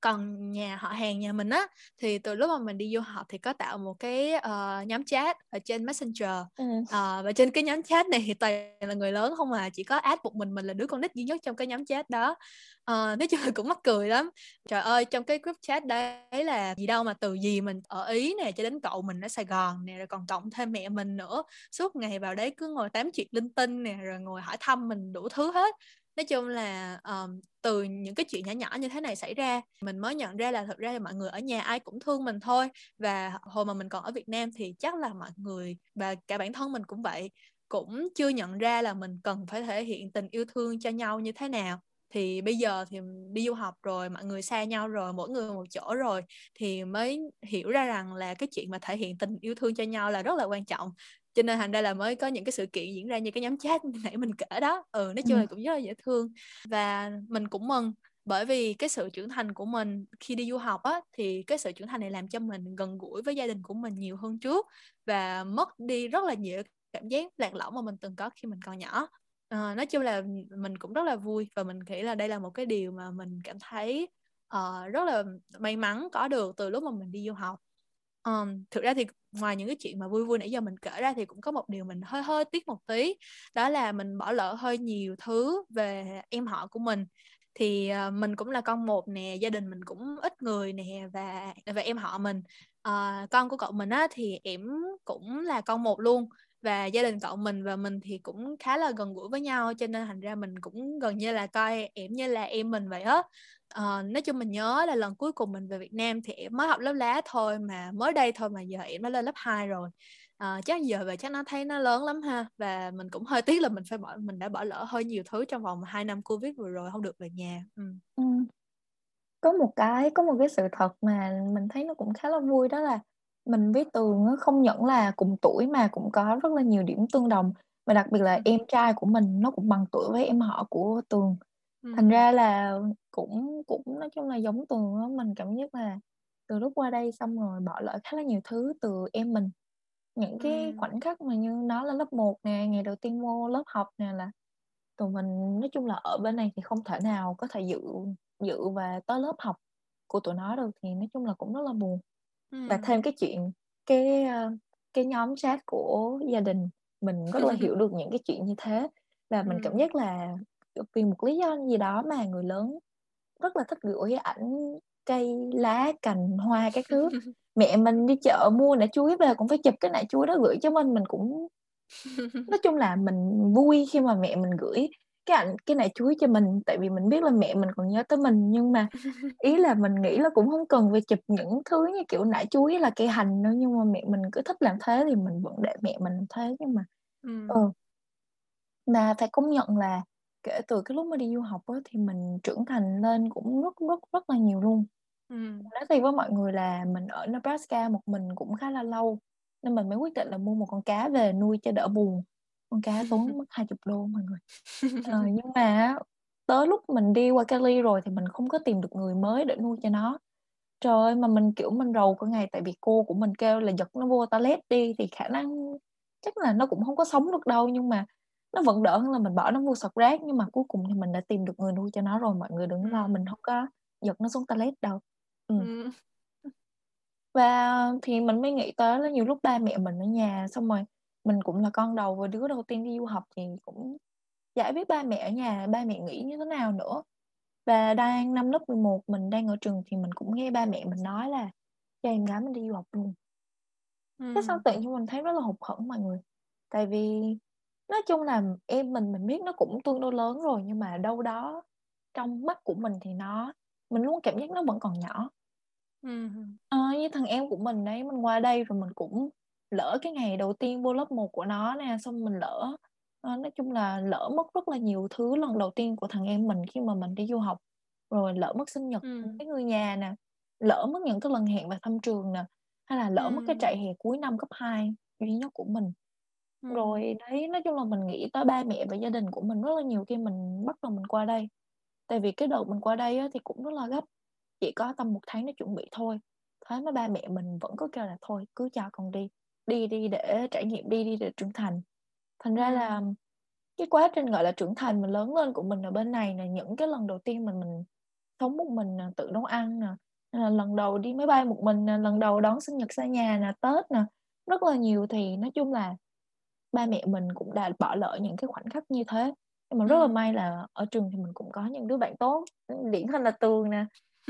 Còn nhà họ hàng nhà mình á thì từ lúc mà mình đi du học thì có tạo một cái uh, nhóm chat ở trên messenger. Ừ. uh, và trên cái nhóm chat này thì toàn là người lớn không mà chỉ có add một mình mình là đứa con nít duy nhất trong cái nhóm chat đó. Uh, nói chung là cũng mắc cười lắm. Trời ơi trong cái group chat đấy là gì đâu mà từ gì mình ở ý nè cho đến cậu mình ở sài gòn nè rồi còn cộng thêm mẹ mình nữa. Suốt ngày vào đấy cứ ngồi tám chuyện linh tinh nè rồi ngồi hỏi thăm mình đủ thứ hết nói chung là um, từ những cái chuyện nhỏ nhỏ như thế này xảy ra mình mới nhận ra là thật ra là mọi người ở nhà ai cũng thương mình thôi. Và hồi mà mình còn ở Việt Nam thì chắc là mọi người và cả bản thân mình cũng vậy cũng chưa nhận ra là mình cần phải thể hiện tình yêu thương cho nhau như thế nào. Thì bây giờ thì đi du học rồi mọi người xa nhau rồi mỗi người một chỗ rồi thì mới hiểu ra rằng là cái chuyện mà thể hiện tình yêu thương cho nhau là rất là quan trọng cho nên thành ra là mới có những cái sự kiện diễn ra như cái nhóm chat nãy mình kể đó. Ừ nói chung ừ. là cũng rất là dễ thương. Và mình cũng mừng bởi vì cái sự trưởng thành của mình khi đi du học á thì cái sự trưởng thành này làm cho mình gần gũi với gia đình của mình nhiều hơn trước và mất đi rất là nhiều cảm giác lạc lõng mà mình từng có khi mình còn nhỏ. À, nói chung là mình cũng rất là vui và mình nghĩ là đây là một cái điều mà mình cảm thấy uh, rất là may mắn có được từ lúc mà mình đi du học. Um, thực ra thì ngoài những cái chuyện mà vui vui nãy giờ mình kể ra thì cũng có một điều mình hơi hơi tiếc một tí đó là mình bỏ lỡ hơi nhiều thứ về em họ của mình. Thì uh, mình cũng là con một nè gia đình mình cũng ít người nè và và em họ mình. Uh, con của cậu mình á thì em cũng là con một luôn và gia đình cậu mình và mình thì cũng khá là gần gũi với nhau cho nên thành ra mình cũng gần như là coi em như là em mình vậy hết uh, nói chung mình nhớ là lần cuối cùng mình về Việt Nam thì em mới học lớp lá thôi mà mới đây thôi mà giờ em đã lên lớp 2 rồi à, chắc giờ về chắc nó thấy nó lớn lắm ha và mình cũng hơi tiếc là mình phải bỏ mình đã bỏ lỡ hơi nhiều thứ trong vòng 2 năm covid vừa rồi không được về nhà ừ.
Ừ. Có một cái có một cái sự thật mà mình thấy nó cũng khá là vui đó là mình với Tường không những là cùng tuổi mà cũng có rất là nhiều điểm tương đồng. Và đặc biệt là em trai của mình nó cũng bằng tuổi với em họ của Tường. Thành ra là cũng cũng nói chung là giống Tường á mình cảm giác là từ lúc qua đây xong rồi bỏ lỡ khá là nhiều thứ từ em mình. Những cái khoảnh khắc mà như nó là lớp 1 nè ngày đầu tiên vô lớp học nè là tụi mình nói chung là ở bên này thì không thể nào có thể dự dự và tới lớp học của tụi nó được thì nói chung là cũng rất là buồn và
Ừm.
thêm cái chuyện cái ờ, cái nhóm chat của gia đình mình rất là hiểu được những cái chuyện như thế. Và mình cảm
Ừm.
giác là vì một lý do gì đó mà người lớn rất là thích gửi ảnh cây lá cành hoa các thứ. Mẹ mình đi chợ mua nải chuối về cũng phải chụp cái nải chuối đó gửi cho mình. Mình cũng nói chung là mình vui khi mà mẹ mình gửi cái ảnh cái nải chuối cho mình tại vì mình biết là mẹ mình còn nhớ tới mình nhưng mà ý là mình nghĩ là cũng không cần phải chụp những thứ như kiểu nải chuối là cây hành nữa nhưng mà mẹ mình cứ thích làm thế thì mình vẫn để mẹ mình làm thế nhưng mà
Ừm.
ừ mà phải công nhận là kể từ cái lúc mà đi du học á, thì mình trưởng thành lên cũng rất rất rất là nhiều luôn
Ừm.
nói thiệt với mọi người là mình ở Nebraska một mình cũng khá là lâu nên mình mới quyết định là mua một con cá về nuôi cho đỡ buồn con cá tốn mất 20 đô mọi người ờ, nhưng mà tới lúc mình đi qua Cali rồi thì mình không có tìm được người mới để nuôi cho nó trời ơi mà mình kiểu mình rầu cả ngày tại vì cô của mình kêu là giật nó vô toilet đi thì khả năng chắc là nó cũng không có sống được đâu nhưng mà nó vẫn đỡ hơn là mình bỏ nó vô sọt rác nhưng mà cuối cùng thì mình đã tìm được người nuôi cho nó rồi mọi người đừng lo
Ừm.
mình không có giật nó xuống toilet đâu ừ.
Ừm.
Và thì mình mới nghĩ tới là nhiều lúc ba mẹ mình ở nhà xong rồi mình cũng là con đầu và đứa đầu tiên đi du học thì cũng chả biết ba mẹ ở nhà ba mẹ nghĩ như thế nào nữa. Và đang năm lớp 11 mình đang ở trường thì mình cũng nghe ba mẹ mình nói là cho em gái mình đi du học luôn. Cái xong
Ừm.
tự nhiên mình thấy rất là hụt hẫng mọi người. Tại vì nói chung là em mình mình biết nó cũng tương đối lớn rồi nhưng mà đâu đó trong mắt của mình thì nó mình luôn cảm giác nó vẫn còn nhỏ.
Ừm.
Ờ, như thằng em của mình đấy, mình qua đây rồi mình cũng lỡ cái ngày đầu tiên vô lớp 1 của nó nè, xong mình lỡ ờ, nói chung là lỡ mất rất là nhiều thứ lần đầu tiên của thằng em mình khi mà mình đi du học. Rồi lỡ mất sinh nhật
Ừm.
với người nhà nè, lỡ mất những cái lần hẹn vào thăm trường nè, hay là lỡ mất cái
Ừm.
trại hè cuối năm cấp 2 duy nhất của mình.
Ừm.
Rồi đấy, nói chung là mình nghĩ tới ba mẹ và gia đình của mình rất là nhiều khi mình bắt đầu mình qua đây. Tại vì cái đợt mình qua đây á, thì cũng rất là gấp, chỉ có tầm 1 tháng để chuẩn bị thôi. Thế mà ba mẹ mình vẫn có kêu là "Thôi cứ cho con đi, đi đi để trải nghiệm, đi đi để trưởng thành." Thành ra là cái quá trình, gọi là, trưởng thành mình lớn lên của mình ở bên này nè, những cái lần đầu tiên mà mình sống một mình nè, tự nấu ăn nè, là lần đầu đi máy bay một mình nè, lần đầu đón sinh nhật xa nhà nè, Tết nè, rất là nhiều thì nói chung là ba mẹ mình cũng đã bỏ lỡ những cái khoảnh khắc như thế. Nhưng mà rất là may là ở trường thì mình cũng có những đứa bạn tốt, điển hình là Tường nè.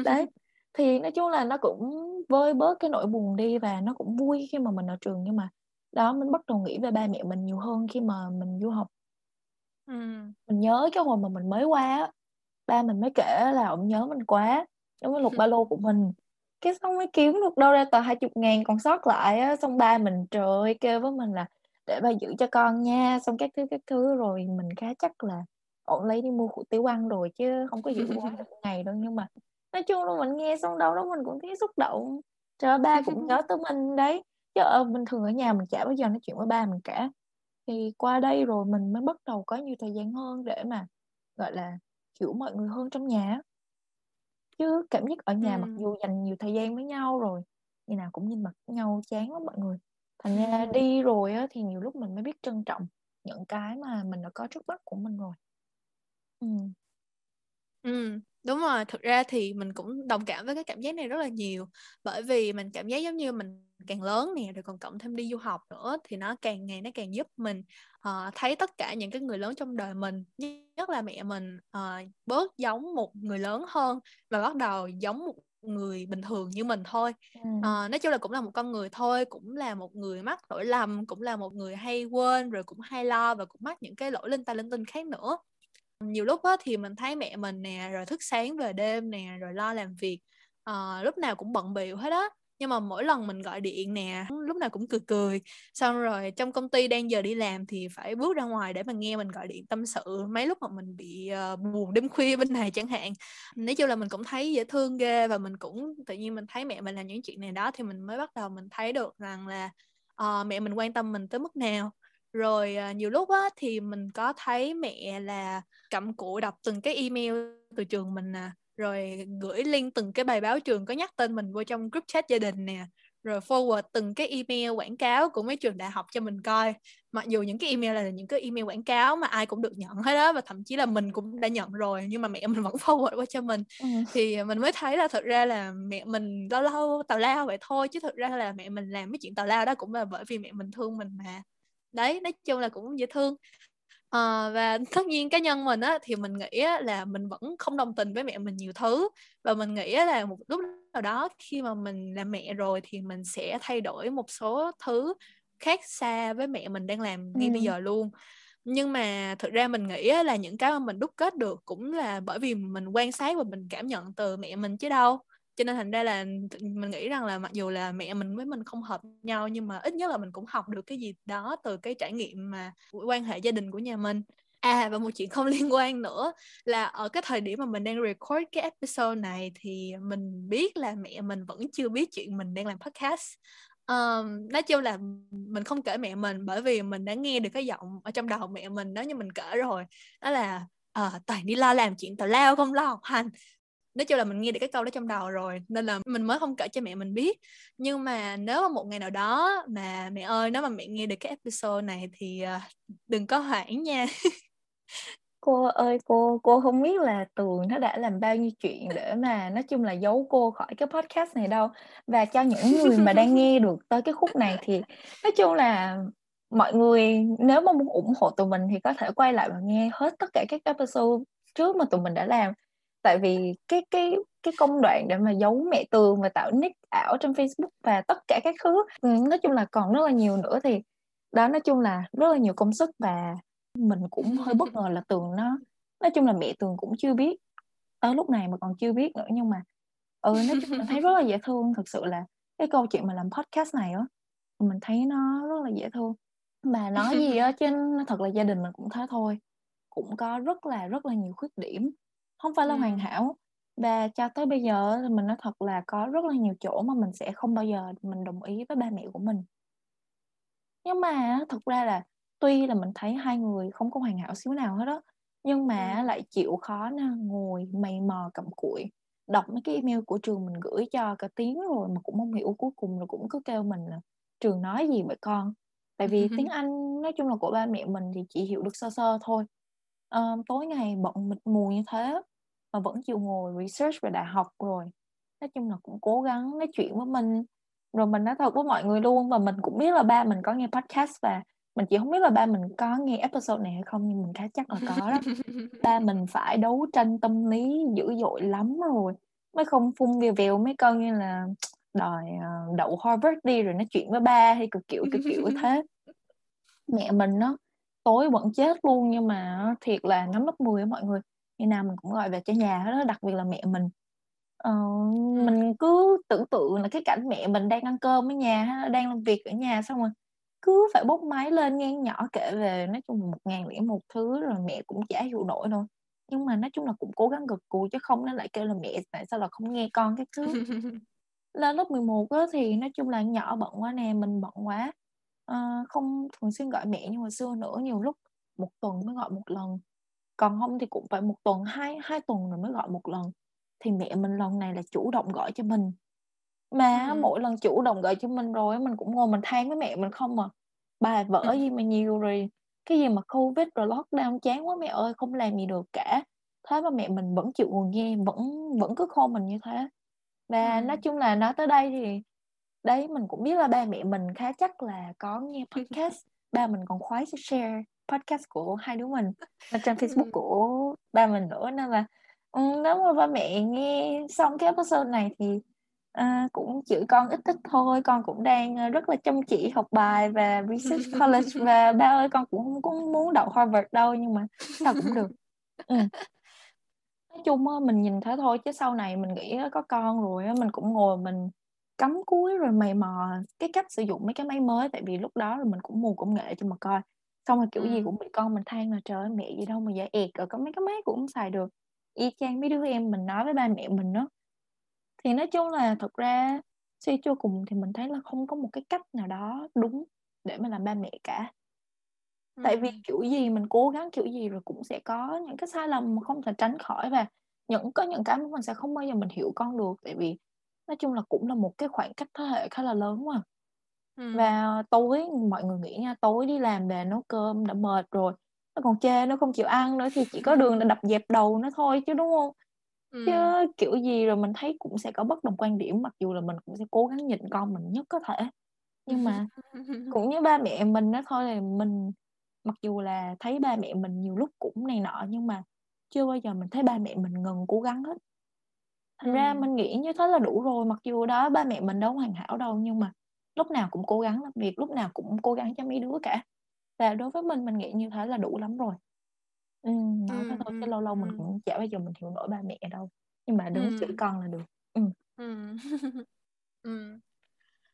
Đấy, thì nói chung là nó cũng vơi bớt cái nỗi buồn đi và nó cũng vui khi mà mình ở trường, nhưng mà đó, mình bắt đầu nghĩ về ba mẹ mình nhiều hơn khi mà mình du học.
Ừm.
Mình nhớ cái hồi mà mình mới qua á, ba mình mới kể là ổng nhớ mình quá, ổng mới lục ba lô của mình, cái xong mới kiếm được đâu ra tờ 20.000 còn sót lại á, xong ba mình, trời ơi, kêu với mình là "Để ba giữ cho con nha", xong các thứ, các thứ, rồi mình khá chắc là ổng lấy đi mua hủ tiếu ăn rồi chứ hông có giữ quá 20 ngày đâu. Nhưng mà nói chung là mình nghe xong đâu đó mình cũng thấy xúc động, trời ba cũng nhớ tới mình đấy, chứ, ờ, bình thường ở nhà mình chả bao giờ nói chuyện với ba mình cả. Thì qua đây rồi mình mới bắt đầu có nhiều thời gian hơn để mà, gọi là, hiểu mọi người hơn trong nhà. Chứ cảm giác ở nhà mặc
Ừm.
dù dành nhiều thời gian với nhau rồi, ngày nào cũng nhìn mặt nhau chán lắm mọi người. Thành ra đi rồi á, thì nhiều lúc mình mới biết trân trọng những cái mà mình đã có trước mắt của mình rồi. Ừm.
Ừm, đúng rồi, thực ra thì mình cũng đồng cảm với cái cảm giác này rất là nhiều, bởi vì mình cảm giác giống như mình càng lớn nè, rồi còn cộng thêm đi du học nữa thì nó càng ngày nó càng giúp mình, ờ, thấy tất cả những cái người lớn trong đời mình, nhất là mẹ mình, ờ, bớt giống một người lớn hơn và bắt đầu giống một người bình thường như mình thôi.
Ừm.
Ờ, nói chung là cũng là một con người thôi, cũng là một người mắc lỗi lầm, cũng là một người hay quên, rồi cũng hay lo và cũng mắc những cái lỗi linh ta linh tinh khác nữa. Nhiều lúc á, thì mình thấy mẹ mình nè, rồi thức sáng về đêm nè, rồi lo làm việc, à, lúc nào cũng bận bịu hết á, nhưng mà mỗi lần mình gọi điện nè lúc nào cũng cười cười. Xong rồi trong công ty đang giờ đi làm thì phải bước ra ngoài để mà nghe mình gọi điện tâm sự. Mấy lúc mà mình bị uh, buồn đêm khuya bên này chẳng hạn. Nói chung là mình cũng thấy dễ thương ghê và mình cũng tự nhiên mình thấy mẹ mình làm những chuyện này đó thì mình mới bắt đầu mình thấy được rằng là uh, mẹ mình quan tâm mình tới mức nào rồi uh, nhiều lúc á thì mình có thấy mẹ là cặm cụi đọc từng cái email từ trường mình nè rồi gửi link từng cái bài báo trường có nhắc tên mình vô trong group chat gia đình nè rồi forward từng cái email quảng cáo của mấy trường đại học cho mình coi. Mặc dù những cái email là những cái email quảng cáo mà ai cũng được nhận hết đó và thậm chí là mình cũng đã nhận rồi nhưng mà mẹ mình vẫn forward qua cho mình. Ừ. thì mình mới thấy là thật ra là mẹ mình lâu lâu tào lao vậy thôi chứ thật ra là mẹ mình làm mấy chuyện tào lao đó cũng là bởi vì mẹ mình thương mình mà đấy nói chung là cũng dễ thương. À, và tất nhiên cá nhân mình á thì mình nghĩ á, là mình vẫn không đồng tình với mẹ mình nhiều thứ. Và mình nghĩ á, là một lúc nào đó khi mà mình là mẹ rồi thì mình sẽ thay đổi một số thứ khác xa với mẹ mình đang làm ngay ừ. bây giờ luôn. Nhưng mà thực ra mình nghĩ là những cái mà mình đúc kết được cũng là bởi vì mình quan sát và mình cảm nhận từ mẹ mình chứ đâu cho nên thành ra là mình nghĩ rằng là mặc dù là mẹ mình với mình không hợp nhau nhưng mà ít nhất là mình cũng học được cái gì đó từ cái trải nghiệm mà quan hệ gia đình của nhà mình. À và một chuyện không liên quan nữa là ở cái thời điểm mà mình đang record cái episode này thì mình biết là mẹ mình vẫn chưa biết chuyện mình đang làm podcast. Um, nói chung là mình không kể mẹ mình bởi vì mình đã nghe được cái giọng ở trong đầu mẹ mình đó như mình kể rồi. Đó là à, toàn đi lo làm chuyện tào lao không lo học hành nói chung là mình nghe được cái câu đó trong đầu rồi, nên là mình mới không kể cho mẹ mình biết. Nhưng mà nếu mà một ngày nào đó mà mẹ ơi, nếu mà mẹ nghe được cái episode này thì ờ, đừng có hoảng nha.
Cô ơi, cô cô không biết là tường nó đã làm bao nhiêu chuyện để mà nói chung là giấu cô khỏi cái podcast này đâu. Và cho những người mà đang nghe được tới cái khúc này thì nói chung là mọi người nếu mà muốn ủng hộ tụi mình thì có thể quay lại và nghe hết tất cả các episode trước mà tụi mình đã làm tại vì cái cái cái công đoạn để mà giấu mẹ tường và tạo nick ảo trên Facebook và tất cả các thứ ừ, nói chung là còn rất là nhiều nữa thì đó, nói chung là rất là nhiều công sức và mình cũng hơi bất ngờ là tường nó, nói chung là mẹ tường cũng chưa biết tới lúc này mà còn chưa biết nữa. Nhưng mà ừ nói chung mình thấy rất là dễ thương. Thực sự là cái câu chuyện mà làm podcast này á, mình thấy nó rất là dễ thương. Mà nói gì á trên thật là gia đình mình cũng thế thôi. Cũng có rất là rất là nhiều khuyết điểm không phải là hoàn hảo. Và cho tới bây giờ thì mình nói thật là có rất là nhiều chỗ mà mình sẽ không bao giờ mình đồng ý với ba mẹ của mình. Nhưng mà thật ra là tuy là mình thấy hai người không có hoàn hảo xíu nào hết đó nhưng mà lại chịu khó nè ngồi mày mò cầm cụi đọc mấy cái email của trường mình gửi cho cả tiếng rồi mà cũng không hiểu cuối cùng là cũng cứ kêu mình là trường nói gì vậy con? Tại vì tiếng Anh nói chung là của ba mẹ mình thì chỉ hiểu được sơ sơ thôi. Uh, tối ngày bận mịt mù như thế mà vẫn chịu ngồi research về đại học rồi. Nói chung là cũng cố gắng nói chuyện với mình. Rồi mình nói thật với mọi người luôn và mình cũng biết là ba mình có nghe podcast và mình chỉ không biết là ba mình có nghe episode này hay không nhưng mình khá chắc là có đó. Ba mình phải đấu tranh tâm lý dữ dội lắm rồi mới không phun vèo vèo mấy câu như là đòi uh, đậu Harvard đi rồi nói chuyện với ba hay cực kiểu cực kiểu thế. Mẹ mình nó tối vẫn chết luôn nhưng mà thiệt là năm lớp 10 á mọi người ngày nào mình cũng gọi về cho nhà hết đó đặc biệt là mẹ mình. Ờ, mình cứ tưởng tượng là cái cảnh mẹ mình đang ăn cơm ở nhà đang làm việc ở nhà xong rồi cứ phải bốc máy lên nghe nhỏ kể về nói chung một ngàn lẻ một thứ rồi mẹ cũng chả hiểu nổi đâu nhưng mà nói chung là cũng cố gắng gật cù chứ không nó lại kêu là mẹ tại sao là không nghe con cái thứ. Lên lớp 11 á thì nói chung là nhỏ bận quá nè mình bận quá. À, không thường xuyên gọi mẹ như hồi xưa nữa nhiều lúc một tuần mới gọi một lần còn không thì cũng phải một tuần hai hai tuần rồi mới gọi một lần. Thì mẹ mình lần này là chủ động gọi cho mình. Mà ừ. mỗi lần chủ động gọi cho mình rồi mình cũng ngồi mình than với mẹ mình không mà bài vở gì mà nhiều rồi cái gì mà covid rồi lockdown chán quá mẹ ơi không làm gì được cả. Thế mà mẹ mình vẫn chịu ngồi nghe vẫn vẫn cứ khô mình như thế. Và ừ. nói chung là nói tới đây thì đấy mình cũng biết là ba mẹ mình khá chắc là có nghe podcast ba mình còn khoái share podcast của hai đứa mình ở trên Facebook của ba mình nữa. Nên là um, nếu mà ba mẹ nghe xong cái episode này thì uh, cũng chịu con ít ít thôi. Con cũng đang ờ, rất là chăm chỉ học bài và research college và ba ơi con cũng cũng muốn đậu Harvard đâu nhưng mà sao cũng được. Ừ. nói chung mình nhìn thế thôi chứ sau này mình nghĩ có con rồi mình cũng ngồi mình cắm cúi rồi mày mò cái cách sử dụng mấy cái máy mới. Tại vì lúc đó là mình cũng mù công nghệ cho mà coi xong rồi kiểu gì
Ừm.
cũng bị con mình than là trời ơi mẹ gì đâu mà dễ ẹt rồi có mấy cái máy cũng không xài được. Y chang mấy đứa em mình nói với ba mẹ mình đó thì nói chung là thật ra suy cho cùng thì mình thấy là không có một cái cách nào đó đúng để mà làm ba mẹ cả. Tại vì kiểu gì mình cố gắng kiểu gì rồi cũng sẽ có những cái sai lầm mà không thể tránh khỏi và những có những cái mà mình sẽ không bao giờ mình hiểu con được. Tại vì nói chung là cũng là một cái khoảng cách thế hệ khá là lớn mà Và tối mọi người nghĩ nha tối đi làm về nấu cơm đã mệt rồi nó còn chê nó không chịu ăn nữa thì chỉ có đường là đập dẹp đầu nó thôi chứ đúng không chứ
Ừm.
kiểu gì rồi mình thấy cũng sẽ có bất đồng quan điểm mặc dù là mình cũng sẽ cố gắng nhịn con mình nhất có thể nhưng mà cũng như ba mẹ mình đó thôi là mình mặc dù là thấy ba mẹ mình nhiều lúc cũng này nọ nhưng mà chưa bao giờ mình thấy ba mẹ mình ngừng cố gắng hết thành ra
Ừm.
mình nghĩ như thế là đủ rồi mặc dù đó ba mẹ mình đâu hoàn hảo đâu nhưng mà lúc nào cũng cố gắng làm việc lúc nào cũng cố gắng cho mấy đứa cả và đối với mình mình nghĩ như thế là đủ lắm rồi nói thế
Ừm,
thôi chứ lâu lâu mình cũng chả bao giờ mình hiểu nổi ba mẹ đâu nhưng mà đừng chửi
Ừm.
con là được. Ừm.
Ừm.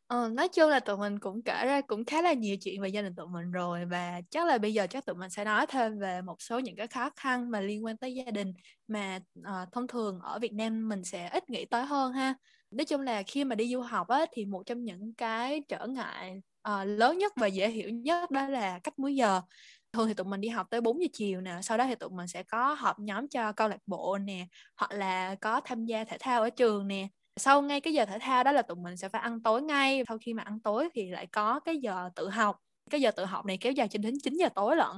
Ờ, nói chung là tụi mình cũng kể ra cũng khá là nhiều chuyện về gia đình tụi mình rồi và chắc là bây giờ chắc tụi mình sẽ nói thêm về một số những cái khó khăn mà liên quan tới gia đình mà ờ, thông thường ở Việt Nam mình sẽ ít nghĩ tới hơn ha. Nói chung là khi mà đi du học á thì một trong những cái trở ngại uh, lớn nhất và dễ hiểu nhất đó là cách múi giờ. Thường thì tụi mình đi học tới 4 giờ chiều nè, sau đó thì tụi mình sẽ có họp nhóm cho câu lạc bộ nè, hoặc là có tham gia thể thao ở trường nè. Sau ngay cái giờ thể thao đó là tụi mình sẽ phải ăn tối ngay. Sau khi mà ăn tối thì lại có cái giờ tự học. Cái giờ tự học này kéo dài cho đến 9 giờ tối lận.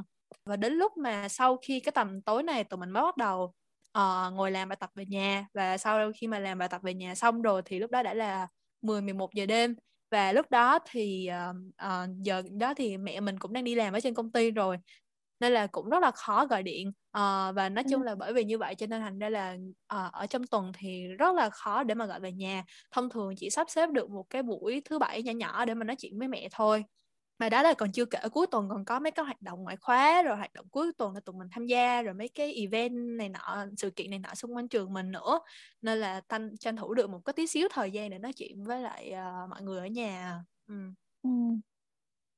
Và đến lúc mà sau khi cái tầm tối này tụi mình mới bắt đầu ờ, ngồi làm bài tập về nhà và sau khi mà làm bài tập về nhà xong rồi thì lúc đó đã là 10 11 giờ đêm. Và lúc đó thì ờ, ờ, giờ đó thì mẹ mình cũng đang đi làm ở trên công ty rồi nên là cũng rất là khó gọi điện. Ờ, và nói chung là bởi vì như vậy cho nên thành ra là ờ, ở trong tuần thì rất là khó để mà gọi về nhà. Thông thường chỉ sắp xếp được một cái buổi thứ bảy nhỏ nhỏ để mà nói chuyện với mẹ thôi mà đó là còn chưa kể cuối tuần còn có mấy cái hoạt động ngoại khóa rồi hoạt động cuối tuần là tụi mình tham gia rồi mấy cái event này nọ sự kiện này nọ xung quanh trường mình nữa nên là tranh tranh thủ được một cái tí xíu thời gian để nói chuyện với lại ờ, mọi người ở nhà ừ.
Ừm.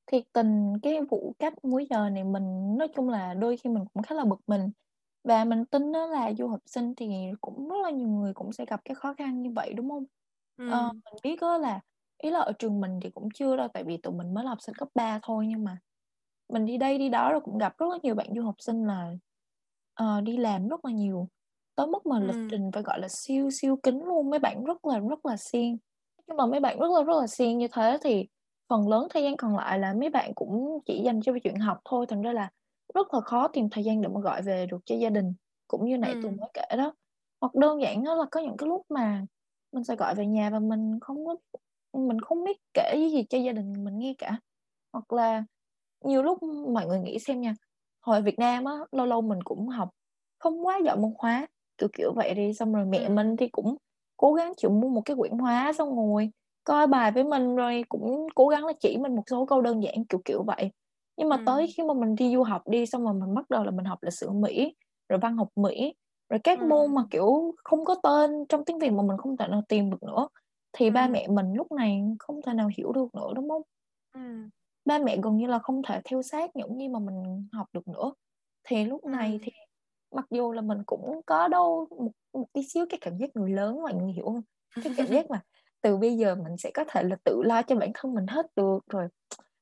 Thiệt tình cái vụ cách múi giờ này mình nói chung là đôi khi mình cũng khá là bực mình. Và mình tin á là du học sinh thì cũng rất là nhiều người cũng sẽ gặp cái khó khăn như vậy, đúng hông? Ờ,
Ừm.
mình biết á là ý là ở trường mình thì cũng chưa đâu, tại vì tụi mình mới là học sinh cấp 3 thôi, nhưng mà mình đi đây đi đó rồi cũng gặp rất là nhiều bạn du học sinh là, ờ, đi làm rất là nhiều, tới mức mà lịch
Ừm.
trình phải gọi là siêu siêu kín luôn, mấy bạn rất là rất là siêng. Nhưng mà mấy bạn rất là rất là siêng như thế thì phần lớn thời gian còn lại là mấy bạn cũng chỉ dành cho chuyện học thôi, thành ra là rất là khó tìm thời gian để mà gọi về được cho gia đình, cũng như nãy Tùng
Ừm.
mới kể đó. Hoặc đơn giản á là có những cái lúc mà mình sẽ gọi về nhà và mình không có mình không biết kể gì cho gia đình mình nghe cả. Hoặc là nhiều lúc mọi người nghĩ xem nha, hồi Việt Nam á, lâu lâu mình cũng học không quá giỏi môn hóa, kiểu, kiểu vậy đi, xong rồi mẹ
Ừm.
mình thì cũng cố gắng chịu mua một cái quyển hóa xong ngồi coi bài với mình, rồi cũng cố gắng là chỉ mình một số câu đơn giản, kiểu, kiểu vậy. Nhưng mà tới
Ừm.
khi mà mình đi du học đi, xong rồi mình bắt đầu là mình học lịch sử Mỹ, rồi văn học Mỹ, rồi các môn mà, kiểu, không có tên trong tiếng Việt mà mình không thể nào tìm được nữa, thì ba
Ừm.
mẹ mình lúc này không thể nào hiểu được nữa, đúng hông?
Ừm.
Ba mẹ gần như là không thể theo sát những gì mà mình học được nữa. Thì lúc này
Ừm.
thì mặc dù là mình cũng có đâu một một tí xíu cái cảm giác người lớn, mọi người hiểu hông? Cái cảm giác mà từ bây giờ mình sẽ có thể là tự lo cho bản thân mình hết được, rồi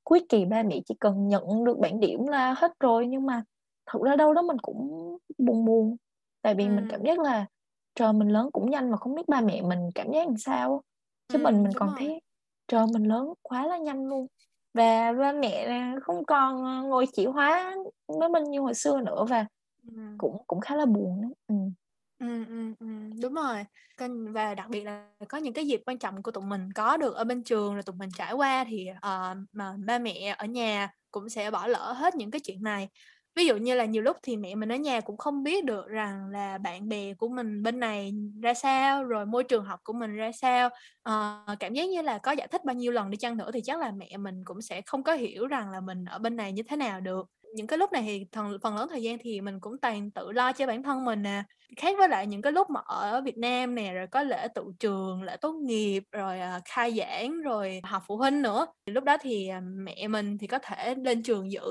cuối kỳ ba mẹ chỉ cần nhận được bảng điểm là hết rồi. Nhưng mà thật ra đâu đó mình cũng buồn buồn, tại vì mình cảm giác là trời, mình lớn cũng nhanh mà không biết ba mẹ mình cảm giác làm sao Chứ mình
Ừm,
mình
đúng
còn
rồi.
thấy trời, mình lớn quá là nhanh luôn, và ba mẹ không còn, ờ, ngồi chỉ hóa với mình như hồi xưa nữa và
Ừm.
cũng cũng khá là buồn đó. Ừm.
Ừm, ừm, ừm, đúng rồi. Và đặc biệt là có những cái dịp quan trọng của tụi mình có được ở bên trường rồi tụi mình trải qua thì, ờ, mà ba mẹ ở nhà cũng sẽ bỏ lỡ hết những cái chuyện này. Ví dụ như là nhiều lúc thì mẹ mình ở nhà cũng không biết được rằng là bạn bè của mình bên này ra sao, rồi môi trường học của mình ra sao. à, cảm giác như là có giải thích bao nhiêu lần đi chăng nữa thì chắc là mẹ mình cũng sẽ không có hiểu rằng là mình ở bên này như thế nào được. những cái lúc này thì phần phần lớn thời gian thì mình cũng toàn tự lo cho bản thân mình nè khác với lại những cái lúc mà ở Việt Nam nè rồi có lễ tự trường lễ tốt nghiệp rồi à, khai giảng rồi học phụ huynh nữa thì lúc đó thì à, mẹ mình thì có thể lên trường dự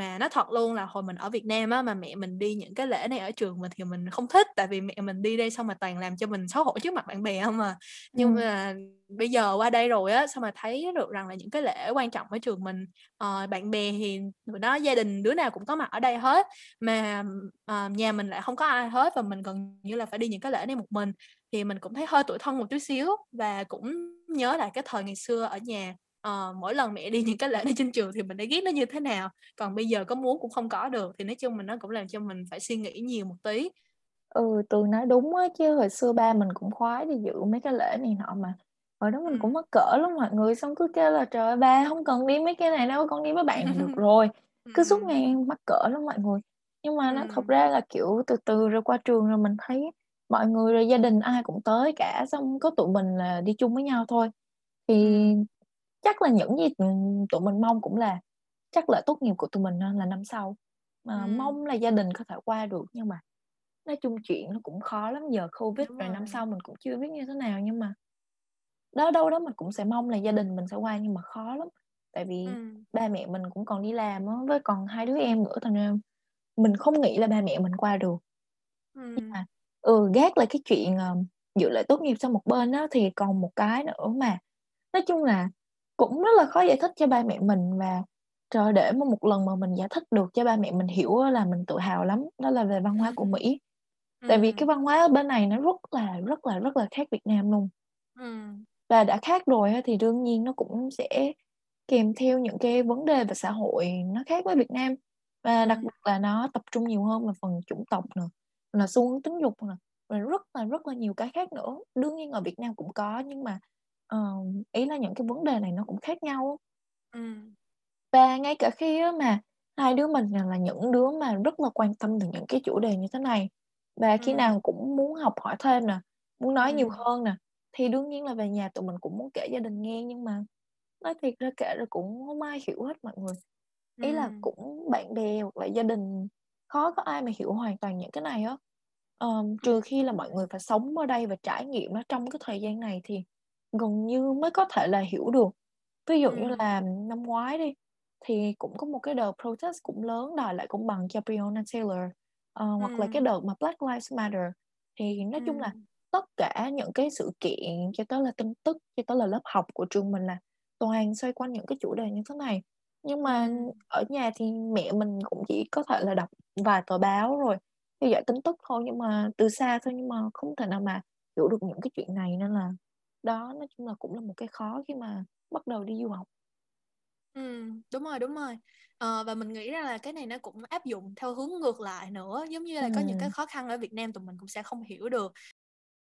mà nó thật luôn là hồi mình ở Việt Nam á mà mẹ mình đi những cái lễ này ở trường mình thì mình không thích. Tại vì mẹ mình đi đây xong mà toàn làm cho mình xấu hổ trước mặt bạn bè không mà nhưng ừ. mà bây giờ qua đây rồi á xong mà thấy được rằng là những cái lễ quan trọng ở trường mình uh, bạn bè thì nó gia đình đứa nào cũng có mặt ở đây hết. Mà uh, nhà mình lại không có ai hết và mình gần như là phải đi những cái lễ này một mình. Thì mình cũng thấy hơi tuổi thân một chút xíu và cũng nhớ lại cái thời ngày xưa ở nhà uh, mỗi lần mẹ đi những cái lễ này trên trường thì mình đã ghét nó như thế nào còn bây giờ có muốn cũng không có được thì nói chung mình nó cũng làm cho mình phải suy nghĩ nhiều một tí.
Ừ tường nói đúng á chứ hồi xưa ba mình cũng khoái đi dự mấy cái lễ này nọ mà. Hồi đó mình ừ. cũng mắc cỡ lắm mọi người xong cứ kêu là trời ơi ba không cần đi mấy cái này đâu con đi với bạn là được rồi. Cứ suốt ngày mắc cỡ lắm mọi người. Nhưng mà nó thật ra là kiểu từ từ rồi qua trường rồi mình thấy mọi người rồi gia đình ai cũng tới cả xong có tụi mình là đi chung với nhau thôi. Thì chắc là những gì tụi mình mong cũng là chắc là tốt nghiệp của tụi mình là năm sau mà ừ. mong là gia đình có thể qua được nhưng mà nói chung chuyện nó cũng khó lắm giờ covid rồi. rồi năm sau mình cũng chưa biết như thế nào nhưng mà đó đâu đó mình cũng sẽ mong là gia đình mình sẽ qua nhưng mà khó lắm tại vì ừ. ba mẹ mình cũng còn đi làm á với còn hai đứa em nữa thành ra mình không nghĩ là ba mẹ mình qua được ừ. nhưng mà ừ gác lại cái chuyện uh, dự lễ tốt nghiệp sang một bên á thì còn một cái nữa mà nói chung là cũng rất là khó giải thích cho ba mẹ mình và trời để mà một lần mà mình giải thích được cho ba mẹ mình hiểu là mình tự hào lắm đó là về văn hóa của Mỹ. Ừ. tại vì cái văn hóa ở bên này nó rất là rất là rất là khác Việt Nam luôn. Ừ. và đã khác rồi thì đương nhiên nó cũng sẽ kèm theo những cái vấn đề về xã hội nó khác với Việt Nam. Và đặc biệt là nó tập trung nhiều hơn vào phần chủng tộc nữa là xu hướng tính dục nè và rất là rất là nhiều cái khác nữa. Đương nhiên ở Việt Nam cũng có nhưng mà uh, ý là những cái vấn đề này nó cũng khác nhau ừ. và ngay cả khi mà hai đứa mình là những đứa mà rất là quan tâm đến những cái chủ đề như thế này và khi ừ. nào cũng muốn học hỏi thêm nè muốn nói ừ. nhiều hơn nè thì đương nhiên là về nhà tụi mình cũng muốn kể gia đình nghe nhưng mà nói thiệt ra kể rồi cũng không ai hiểu hết mọi người ý ừ. là cũng bạn bè hoặc là gia đình khó có ai mà hiểu hoàn toàn những cái này á um, trừ khi là mọi người phải sống ở đây và trải nghiệm nó trong cái thời gian này thì gần như mới có thể là hiểu được ví dụ ừ. như là năm ngoái đi thì cũng có một cái đợt protest cũng lớn đòi lại công bằng cho Breonna Taylor uh, ừ. hoặc là cái đợt mà Black Lives Matter thì nói ừ. chung là tất cả những cái sự kiện cho tới là tin tức cho tới là lớp học của trường mình là toàn xoay quanh những cái chủ đề như thế này nhưng mà ở nhà thì mẹ mình cũng chỉ có thể là đọc vài tờ báo rồi theo dõi tin tức thôi nhưng mà từ xa thôi nhưng mà không thể nào mà hiểu được những cái chuyện này nên là đó nói chung là cũng là một cái khó khi mà bắt đầu đi du học.
Ừ, đúng rồi, đúng rồi. Ờ, và mình nghĩ ra là cái này nó cũng áp dụng theo hướng ngược lại nữa, giống như là có những cái khó khăn ở Việt Nam tụi mình cũng sẽ không hiểu được.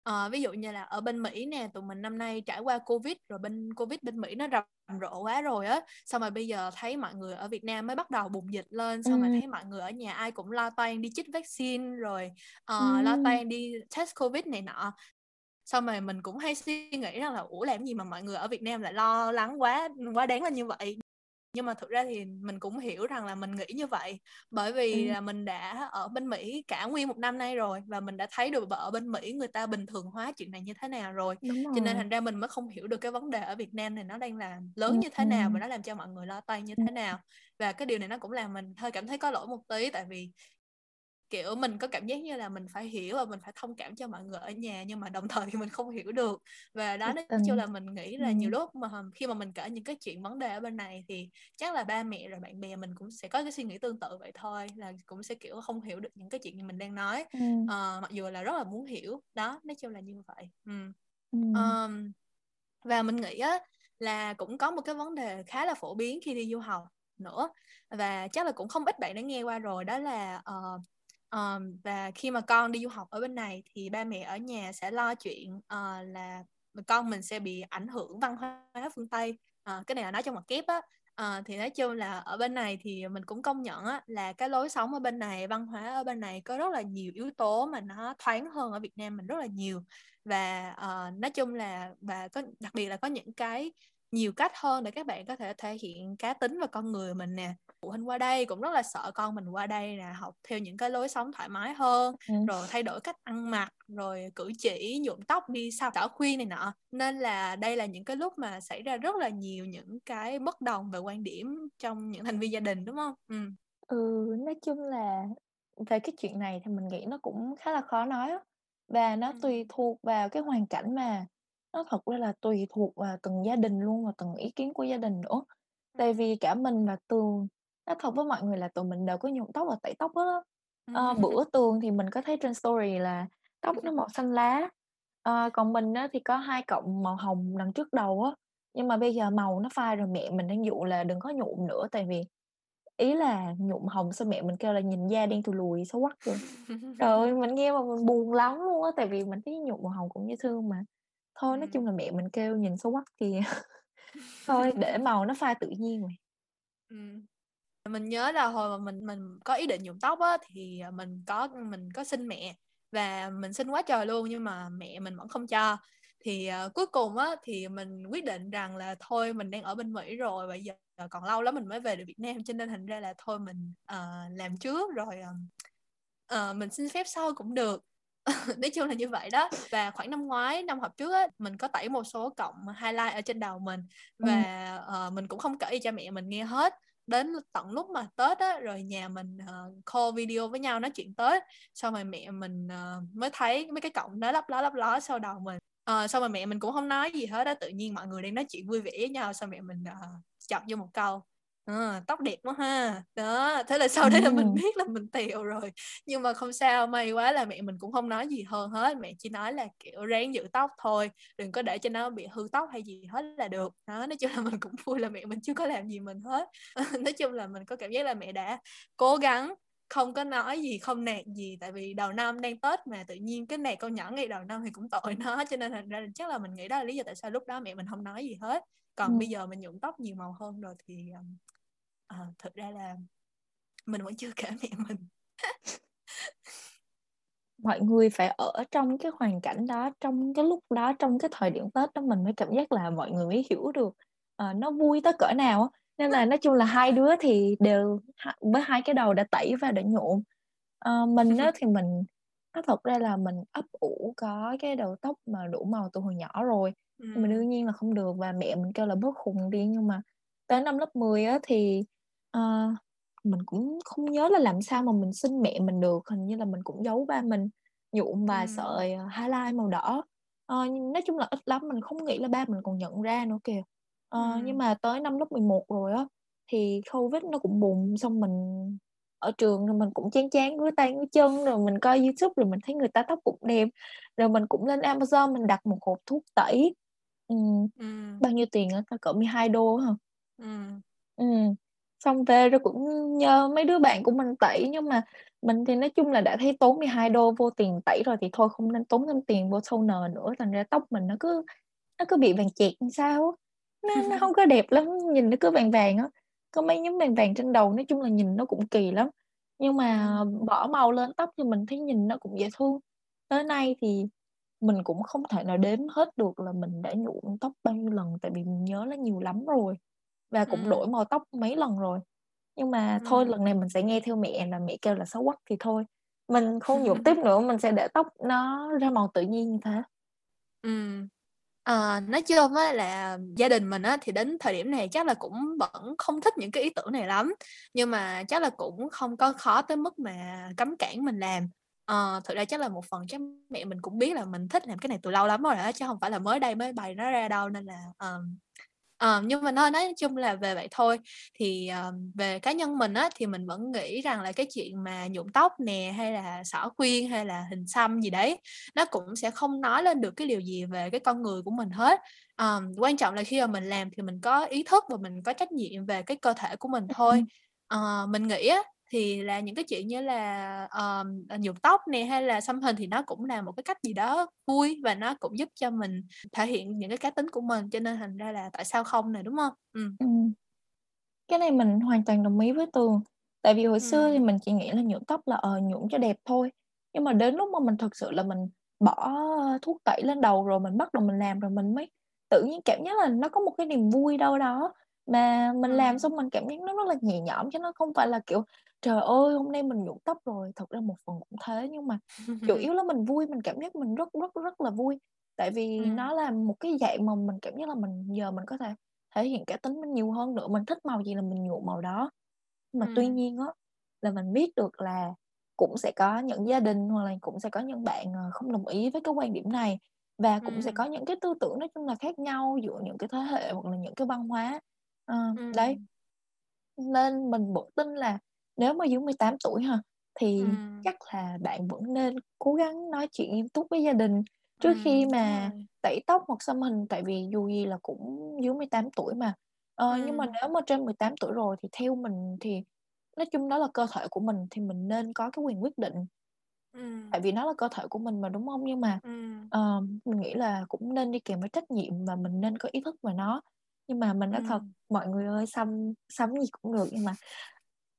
Ờ, ví dụ như là ở bên Mỹ nè, tụi mình năm nay trải qua Covid rồi bên Covid bên Mỹ nó rầm rộ quá rồi á, xong rồi bây giờ thấy mọi người ở Việt Nam mới bắt đầu bùng dịch lên, xong rồi thấy mọi người ở nhà ai cũng lo toan đi chích vaccine rồi uh, lo toan đi test Covid này nọ xong rồi mình cũng hay suy nghĩ rằng là ủa làm gì mà mọi người ở Việt Nam lại lo lắng quá quá đáng là như vậy nhưng mà thực ra thì mình cũng hiểu rằng là mình nghĩ như vậy bởi vì ừ. là mình đã ở bên Mỹ cả nguyên một năm nay rồi và mình đã thấy được ở bên Mỹ người ta bình thường hóa chuyện này như thế nào rồi, rồi. cho nên thành ra mình mới không hiểu được cái vấn đề ở Việt Nam này nó đang là lớn ừ. như thế nào và nó làm cho mọi người lo toan như thế nào và cái điều này nó cũng làm mình hơi cảm thấy có lỗi một tí tại vì kiểu mình có cảm giác như là mình phải hiểu và mình phải thông cảm cho mọi người ở nhà nhưng mà đồng thời thì mình không hiểu được và đó nói chung là mình nghĩ là nhiều lúc mà khi mà mình kể những cái chuyện vấn đề ở bên này thì chắc là ba mẹ rồi bạn bè mình cũng sẽ có cái suy nghĩ tương tự vậy thôi là cũng sẽ kiểu không hiểu được những cái chuyện mình đang nói ừ. uh, mặc dù là rất là muốn hiểu đó nói chung là như vậy ừ. Ừ. Um, và mình nghĩ á là cũng có một cái vấn đề khá là phổ biến khi đi du học nữa và chắc là cũng không ít bạn đã nghe qua rồi đó là uh, um, và khi mà con đi du học ở bên này thì ba mẹ ở nhà sẽ lo chuyện uh, là con mình sẽ bị ảnh hưởng văn hóa phương tây. Uh, cái này là nói trong một kép á. À, thì nói chung là ở bên này thì mình cũng công nhận á, là cái lối sống ở bên này văn hóa ở bên này có rất là nhiều yếu tố mà nó thoáng hơn ở Việt Nam mình rất là nhiều. Và uh, nói chung là và có đặc biệt là có những cái nhiều cách hơn để các bạn có thể thể hiện cá tính và con người mình nè. Phụ huynh qua đây cũng rất là sợ con mình qua đây nè học theo những cái lối sống thoải mái hơn ừ. rồi thay đổi cách ăn mặc rồi cử chỉ nhuộm tóc đi sao xảo khuyên này nọ. Nên là đây là những cái lúc mà xảy ra rất là nhiều những cái bất đồng về quan điểm trong những thành viên gia đình đúng không?
Ừ. Ừ nói chung là về cái chuyện này thì mình nghĩ nó cũng khá là khó nói và nó tùy Ừm. thuộc vào cái hoàn cảnh mà nó thật ra là tùy thuộc vào từng gia đình luôn và từng ý kiến của gia đình nữa. Tại vì cả mình và Tường nói thật với mọi người là tụi mình đều có nhuộm tóc và tẩy tóc hết á. Ờ, bữa Tường thì mình có thấy trên story là tóc nó màu xanh lá, ờ, còn mình á thì có hai cọng màu hồng đằng trước đầu á, nhưng mà bây giờ màu nó phai rồi, mẹ mình đang dụ là đừng có nhuộm nữa tại vì Ý là nhuộm hồng xong mẹ mình kêu là nhìn da đen thui lùi xấu quắc rồi. Trời ơi, mình nghe mà mình buồn lắm luôn á, tại vì mình thấy nhuộm màu hồng cũng dễ thương mà. Thôi nói chung là mẹ mình kêu nhìn xấu quắc thì thôi để màu nó pha tự nhiên rồi.
Ừm. Mình nhớ là hồi mà mình mình có ý định nhuộm tóc á thì, à, mình có mình có xin mẹ và mình xin quá trời luôn nhưng mà mẹ mình vẫn không cho. Thì, uh, cuối cùng á thì mình quyết định rằng là thôi mình đang ở bên Mỹ rồi, bây giờ còn lâu lắm mình mới về được Việt Nam cho nên thành ra là thôi mình uh, làm trước rồi uh, mình xin phép sau cũng được nói chung là như vậy đó. Và khoảng năm ngoái năm học trước á mình có tẩy một số cọng highlight ở trên đầu mình. Và uh, mình cũng không kể cho mẹ mình nghe hết. Đến tận lúc mà tết á rồi nhà mình uh, call video với nhau nói chuyện tết. Xong rồi mẹ mình uh, mới thấy mấy cái cọng đó lấp ló lấp ló sau đầu mình. Uh, xong rồi mẹ mình cũng không nói gì hết á tự nhiên mọi người đang nói chuyện vui vẻ với nhau. Xong mẹ mình uh, chọc vô một câu à, tóc đẹp quá ha. Đó thế là sau đấy là mình biết là mình tiều rồi. Nhưng mà không sao may quá là mẹ mình cũng không nói gì hơn hết. Mẹ chỉ nói là kiểu ráng giữ tóc thôi đừng có để cho nó bị hư tóc hay gì hết là được. Đó nói chung là mình cũng vui là mẹ mình chưa có làm gì mình hết. Nói chung là mình có cảm giác là mẹ đã cố gắng không có nói gì không nạt gì. Tại vì đầu năm đang tết mà tự nhiên cái nạt con nhỏ ngay đầu năm thì cũng tội nó. Cho nên thành ra chắc là mình nghĩ đó là lý do tại sao lúc đó mẹ mình không nói gì hết. Còn ừ. bây giờ mình nhuộm tóc nhiều màu hơn rồi thì um, à, thực ra là mình vẫn chưa kể mẹ mình.
Mọi người phải ở trong cái hoàn cảnh đó trong cái lúc đó trong cái thời điểm tết đó mình mới cảm giác là mọi người mới hiểu được uh, nó vui tới cỡ nào nên là nói chung là hai đứa thì đều với hai cái đầu đã tẩy và đã nhuộm. Uh, mình á thì mình nó thật ra là mình ấp ủ có cái đầu tóc mà đủ màu từ hồi nhỏ rồi. Nhưng mà đương nhiên là không được và mẹ mình kêu là bớt khùng đi nhưng mà tới năm lớp 10 á thì uh, mình cũng không nhớ là làm sao mà mình xin mẹ mình được hình như là mình cũng giấu ba mình nhuộm vài ừ. sợi ờ, highlight màu đỏ uh, nói chung là ít lắm mình không nghĩ là ba mình còn nhận ra nữa kìa uh, ừ. nhưng mà tới năm lớp 11 rồi á thì covid nó cũng bùng xong mình ở trường rồi mình cũng chán chán với tay với chân rồi mình coi youtube rồi mình thấy người ta tóc cũng đẹp rồi mình cũng lên amazon mình đặt một hộp thuốc tẩy ừ. Ừ. bao nhiêu tiền á cỡ 12 đô hả ừ. ừ xong về rồi cũng nhờ mấy đứa bạn của mình tẩy nhưng mà mình thì nói chung là đã thấy tốn 12 đô vô tiền tẩy rồi thì thôi không nên tốn thêm tiền vô toner nữa thành ra tóc mình nó cứ nó cứ bị vàng chẹt sao nó, nó không có đẹp lắm nhìn nó cứ vàng vàng á. Có mấy nhóm vàng vàng trên đầu nói chung là nhìn nó cũng kỳ lắm. Nhưng mà bỏ màu lên tóc thì mình thấy nhìn nó cũng dễ thương. Tới nay thì mình cũng không thể nào đếm hết được là mình đã nhuộm tóc bao nhiêu lần tại vì mình nhớ là nhiều lắm rồi và cũng ừ. đổi màu tóc mấy lần rồi. Nhưng mà ừ. thôi lần này mình sẽ nghe theo mẹ là mẹ kêu là xấu quắc thì thôi. Mình không nhuộm tiếp nữa mình sẽ để tóc nó ra màu tự nhiên như thế.
Ừ À, nói chung á là gia đình mình á thì đến thời điểm này chắc là cũng vẫn không thích những cái ý tưởng này lắm. Nhưng mà chắc là cũng không có khó tới mức mà cấm cản mình làm. À, thực ra chắc là một phần chắc mẹ mình cũng biết là mình thích làm cái này từ lâu lắm rồi đó chứ không phải là mới đây mới bày nó ra đâu. Nên là um, Ờ, nhưng mà nói nói chung là về vậy thôi. Thì, ờ, về cá nhân mình á, thì mình vẫn nghĩ rằng là cái chuyện mà nhuộm tóc nè, hay là xõa khuyên, hay là hình xăm gì đấy, nó cũng sẽ không nói lên được cái điều gì về cái con người của mình hết. Ờm, quan trọng là khi mà mình làm thì mình có ý thức và mình có trách nhiệm về cái cơ thể của mình thôi. Ờ, mình nghĩ á, thì là những cái chuyện như là uh, nhuộm tóc này hay là xăm hình thì nó cũng là một cái cách gì đó vui và nó cũng giúp cho mình thể hiện những cái cá tính của mình cho nên thành ra là tại sao không này đúng không? Ừ. ừ.
Cái này mình hoàn toàn đồng ý với Tường. Tại vì hồi ừ. xưa thì mình chỉ nghĩ là nhuộm tóc là ờ nhuộm cho đẹp thôi. Nhưng mà đến lúc mà mình thực sự là mình bỏ thuốc tẩy lên đầu rồi mình bắt đầu mình làm rồi mình mới tự nhiên cảm giác là nó có một cái niềm vui đâu đó mà mình làm
Ừm.
xong mình cảm giác nó rất là nhẹ nhõm chứ nó không phải là, kiểu, trời ơi, hôm nay mình nhuộm tóc rồi. Thật ra một phần cũng thế nhưng mà chủ yếu là mình vui, mình cảm giác mình rất, rất, rất là vui. Tại vì
Ừm.
nó là một cái dạng mà mình cảm giác là mình giờ mình có thể thể hiện cá tính mình nhiều hơn nữa, mình thích màu gì là mình nhuộm màu đó. Mà tuy
Ừm.
nhiên á, là mình biết được là cũng sẽ có những gia đình hoặc là cũng sẽ có những bạn, ờ, không đồng ý với cái quan điểm này và cũng sẽ
Ừm.
có những cái tư tưởng nói chung là khác nhau giữa những cái thế hệ hoặc là những cái văn hóa. Ờ, đấy.
Ừm.
Nên mình vẫn tin là nếu mà dưới 18 tuổi ha, thì
Ừm.
chắc là bạn vẫn nên cố gắng nói chuyện nghiêm túc với gia đình trước khi
Ừm, đúng
mà tẩy tóc hoặc xăm hình, tại vì dù gì là cũng dưới 18 tuổi mà. Ờ, nhưng mà nếu mà trên 18 tuổi rồi thì theo mình thì nói chung đó là cơ thể của mình thì mình nên có cái quyền quyết định.
Ừm.
Tại vì nó là cơ thể của mình mà, đúng hông? Nhưng mà,
Ừm.
ờ, mình nghĩ là cũng nên đi kèm với trách nhiệm và mình nên có ý thức về nó. Nhưng mà mình nói thật,
Ừm.
mọi người ơi, xăm xăm gì cũng được nhưng mà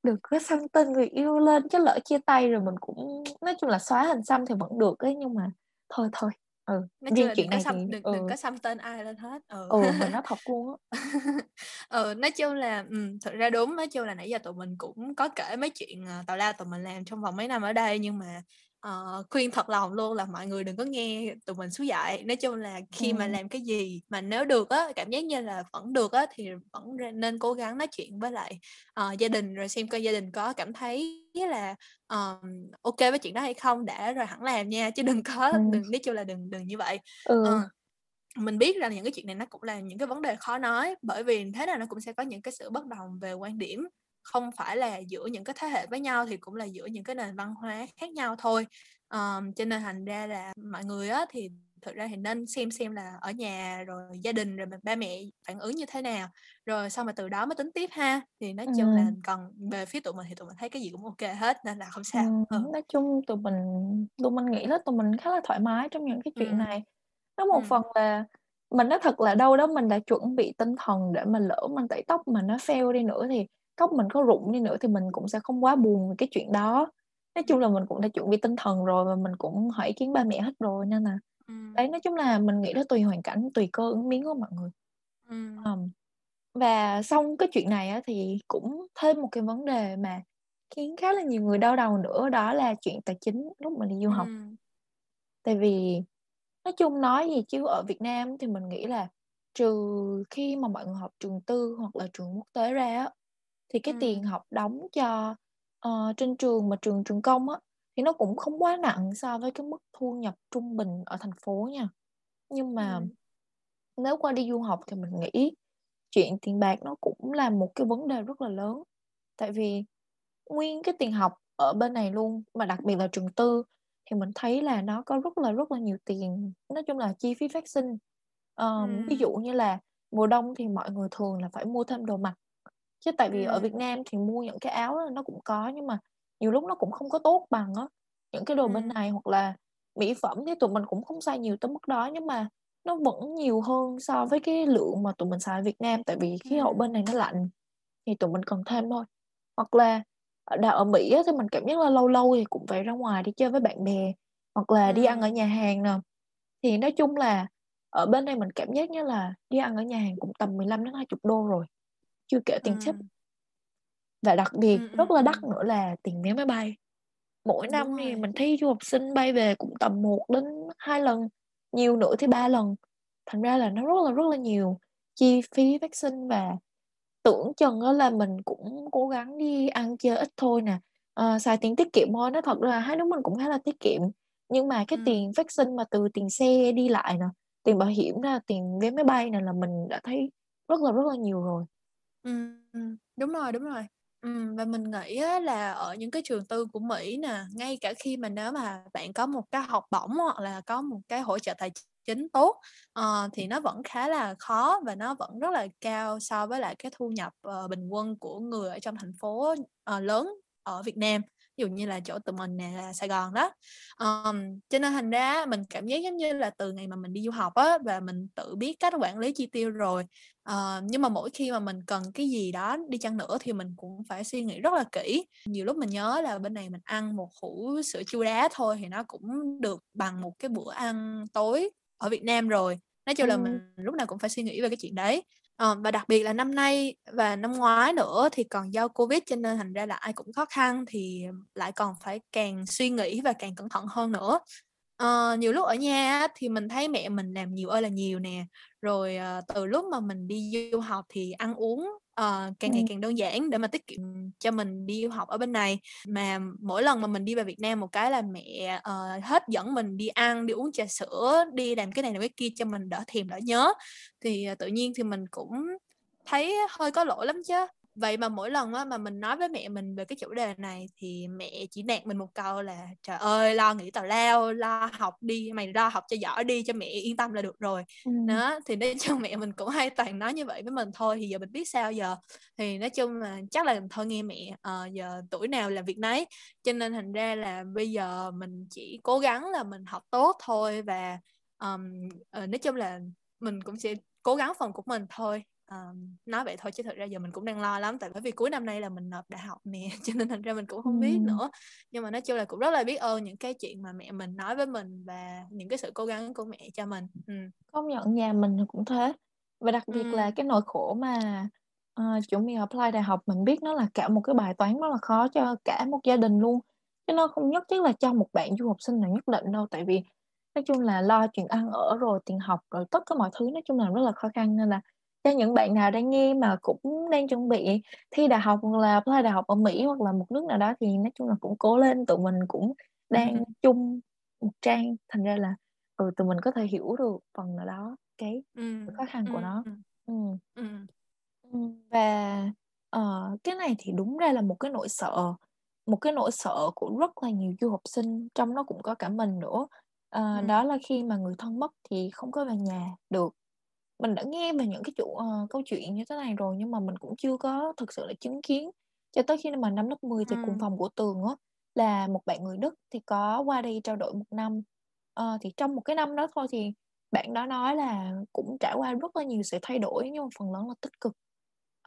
đừng có xăm tên người yêu lên, chứ lỡ chia tay rồi mình cũng nói chung là xóa hình xăm thì vẫn được ấy, nhưng mà thôi thôi, ừ,
Nói
riêng
đừng
chuyện này thì
xăm đừng đừng
ừ.
có xăm tên ai lên hết, ừ.
Ừ, mình nói thật luôn á.
Ừ, nói chung là, ừm, thực ra đúng, nói chung là nãy giờ tụi mình cũng có kể mấy chuyện, ờ, tào lao tụi mình làm trong vòng mấy năm ở đây, nhưng mà, ờ, khuyên thật lòng luôn là mọi người đừng có nghe tụi mình xúi dại. Nói chung là khi mà
Ừm.
làm cái gì mà nếu được á, cảm giác như là vẫn được á, thì vẫn nên cố gắng nói chuyện với lại, ờ, gia đình rồi xem coi gia đình có cảm thấy là, ô kê với chuyện đó hay không đã rồi hẵng làm nha, chứ đừng có
Ừm.
đừng nói chung là đừng đừng như vậy.
Ừ.
Ờ, mình biết rằng những cái chuyện này nó cũng là những cái vấn đề khó nói, bởi vì thế nào nó cũng sẽ có những cái sự bất đồng về quan điểm, không phải là giữa những cái thế hệ với nhau thì cũng là giữa những cái nền văn hóa khác nhau thôi. Ờm, cho nên thành ra là mọi người á, thì thực ra thì nên xem xem là ở nhà rồi gia đình rồi ba mẹ phản ứng như thế nào, rồi xong rồi từ đó mới tính tiếp ha. Thì nói chung là còn về phía tụi mình thì tụi mình thấy cái gì cũng kê hết nên là không sao,
Ừm,
ừ.
nói chung tụi mình tụi mình nghĩ là tụi mình khá là thoải mái trong những cái chuyện
Ừm.
này. Có một
Ừm.
phần là mình nói thật là đâu đó mình đã chuẩn bị tinh thần để mà lỡ mình tẩy tóc mà nó fail đi nữa thì tóc mình có rụng đi nữa thì mình cũng sẽ không quá buồn về cái chuyện đó. Nói chung là mình cũng đã chuẩn bị tinh thần rồi và mình cũng hỏi ý kiến ba mẹ hết rồi nên là
Ừm.
đấy, nói chung là mình nghĩ nó tùy hoàn cảnh, tùy cơ ứng biến của mọi người.
Ừm.
Ờm, và xong cái chuyện này á, thì cũng thêm một cái vấn đề mà khiến khá là nhiều người đau đầu nữa đó là chuyện tài chính lúc mà đi du học.
Ừm.
Tại vì nói chung nói gì chứ ở Việt Nam thì mình nghĩ là trừ khi mà mọi người học trường tư hoặc là trường quốc tế ra á, thì cái tiền
Ừm.
học đóng cho, ờ, trên trường mà trường trường công á, thì nó cũng không quá nặng so với cái mức thu nhập trung bình ở thành phố nha. Nhưng mà
Ừm.
nếu qua đi du học thì mình nghĩ chuyện tiền bạc nó cũng là một cái vấn đề rất là lớn. Tại vì nguyên cái tiền học ở bên này luôn, mà đặc biệt là trường tư thì mình thấy là nó có rất là rất là nhiều tiền, nói chung là chi phí phát sinh. Ờm, ví dụ như là mùa đông thì mọi người thường là phải mua thêm đồ mặc, chứ tại vì ở Việt. Nam thì mua những cái áo á nó cũng có nhưng mà nhiều lúc nó cũng không có tốt bằng á. Những cái đồ bên
Ừm.
này hoặc là mỹ phẩm thì tụi mình cũng không xài nhiều tới mức đó nhưng mà nó vẫn nhiều hơn so với cái lượng mà tụi mình xài ở Việt Nam, tại vì khí hậu bên này nó lạnh thì tụi mình cần thêm thôi. Hoặc là ở đ ở Mỹ á, thì mình cảm giác là lâu lâu thì cũng phải ra ngoài đi chơi với bạn bè hoặc là đi ăn ở nhà hàng nè. Thì nói chung là ở bên đây mình cảm giác như là đi ăn ở nhà hàng cũng tầm 15-20 đô rồi, chưa kể tiền tip.
Ừm.
Và đặc biệt
ừm,
rất là đắt nữa là tiền vé máy bay. Mỗi
Đúng
năm thì
rồi.
mình thấy du học sinh bay về cũng tầm 1-2 lần, nhiều nữa thì 3 lần. Thành ra là nó rất là rất là nhiều chi phí sinh và tưởng chừng á là mình cũng cố gắng đi ăn chơi ít thôi nè, ờ, xài tiền tiết kiệm thôi. Nói thật là hai đứa mình cũng khá là tiết kiệm, nhưng mà cái
Ừm.
tiền sinh mà từ tiền xe đi lại nè, tiền bảo hiểm nè, tiền vé máy bay nè là mình đã thấy rất là rất là nhiều rồi.
Ừm, ừm, đúng rồi, đúng rồi. Ừm, và mình nghĩ á là ở những cái trường tư của Mỹ nè, ngay cả khi mà nếu mà bạn có một cái học bổng hoặc là có một cái hỗ trợ tài chính tốt, ờ, thì nó vẫn khá là khó và nó vẫn rất là cao so với lại cái thu nhập, ờ, bình quân của người ở trong thành phố, ờ, lớn ở Việt Nam, ví dụ như là chỗ tụi mình nè là Sài Gòn đó. Ờm, cho nên thành ra mình cảm giác giống như là từ ngày mà mình đi du học á và mình tự biết cách quản lý chi tiêu rồi, ờ, nhưng mà mỗi khi mà mình cần cái gì đó đi chăng nữa thì mình cũng phải suy nghĩ rất là kỹ. Nhiều lúc mình nhớ là bên này mình ăn một hũ sữa chua đá thôi thì nó cũng được bằng một cái bữa ăn tối ở Việt Nam rồi. nói chung là mình lúc nào cũng phải suy nghĩ về cái chuyện đấy Ờ, và đặc biệt là năm nay và năm ngoái nữa thì còn do Covid cho nên thành ra là ai cũng khó khăn thì lại còn phải càng suy nghĩ và càng cẩn thận hơn nữa. Ờ, nhiều lúc ở nhà thì mình thấy mẹ mình làm nhiều ơi là nhiều nè. Rồi ờ, từ lúc mà mình đi du học thì ăn uống ờ, càng ngày càng đơn giản để mà tiết kiệm cho mình đi du học ở bên này. Mà mỗi lần mà mình đi về Việt Nam một cái là mẹ ờ, hết dẫn mình đi ăn, đi uống trà sữa, đi làm cái này làm cái kia cho mình đỡ thèm đỡ nhớ. Thì ờ, tự nhiên thì mình cũng thấy hơi có lỗi lắm chứ vậy mà mỗi lần á, mà mình nói với mẹ mình về cái chủ đề này thì mẹ chỉ nạt mình một câu là trời ơi lo nghĩ tào lao lo học đi mày lo học cho giỏi đi cho mẹ yên tâm là được rồi. Ừ. đó thì nói chung mẹ mình cũng hay toàn nói như vậy với mình thôi thì giờ mình biết sao giờ. Thì nói chung là chắc là thôi nghe mẹ à, giờ tuổi nào làm việc nấy. Cho nên thành ra là bây giờ mình chỉ cố gắng là mình học tốt thôi và um, nói chung là mình cũng sẽ cố gắng phần của mình thôi uh, nói vậy thôi chứ thực ra giờ mình cũng đang lo lắm tại bởi vì cuối năm nay là mình nộp đại học nè cho nên thành ra mình cũng không biết nữa. Nhưng mà nói chung là cũng rất là biết ơn những cái chuyện mà mẹ mình nói với mình và những cái sự cố gắng của mẹ cho mình. Ừ.
công nhận nhà mình cũng thế. Và đặc biệt ừ. là cái nỗi khổ mà uh, chuẩn bị apply đại học mình biết nó là cả một cái bài toán rất là khó cho cả một gia đình luôn. Chứ nó không nhất thiết là cho một bạn du học sinh nào nhất định đâu tại vì nói chung là lo chuyện ăn ở rồi tiền học rồi tất cả mọi thứ nói chung là rất là khó khăn nên là cho những bạn nào đang nghe mà cũng đang chuẩn bị thi đại học hoặc là apply đại học ở Mỹ hoặc là một nước nào đó thì nói chung là cũng cố lên tụi mình cũng đang ừ. chung một trang thành ra là ừ tụi mình có thể hiểu được phần nào đó cái ừ. khó khăn của nó ừ. Ừ. và uh, cái này thì đúng ra là một cái nỗi sợ một cái nỗi sợ của rất là nhiều du học sinh trong nó cũng có cả mình nữa uh, ừ. đó là khi mà người thân mất thì không có về nhà được mình đã nghe về những cái chủ uh, câu chuyện như thế này rồi nhưng mà mình cũng chưa có thực sự là chứng kiến. Cho tới khi mà năm lớp 10 thì cùng phòng của Tường á là một bạn người Đức thì có qua đây trao đổi một năm. Uh, thì trong một cái năm đó thôi thì bạn đó nói là cũng trải qua rất là nhiều sự thay đổi nhưng mà phần lớn là tích cực.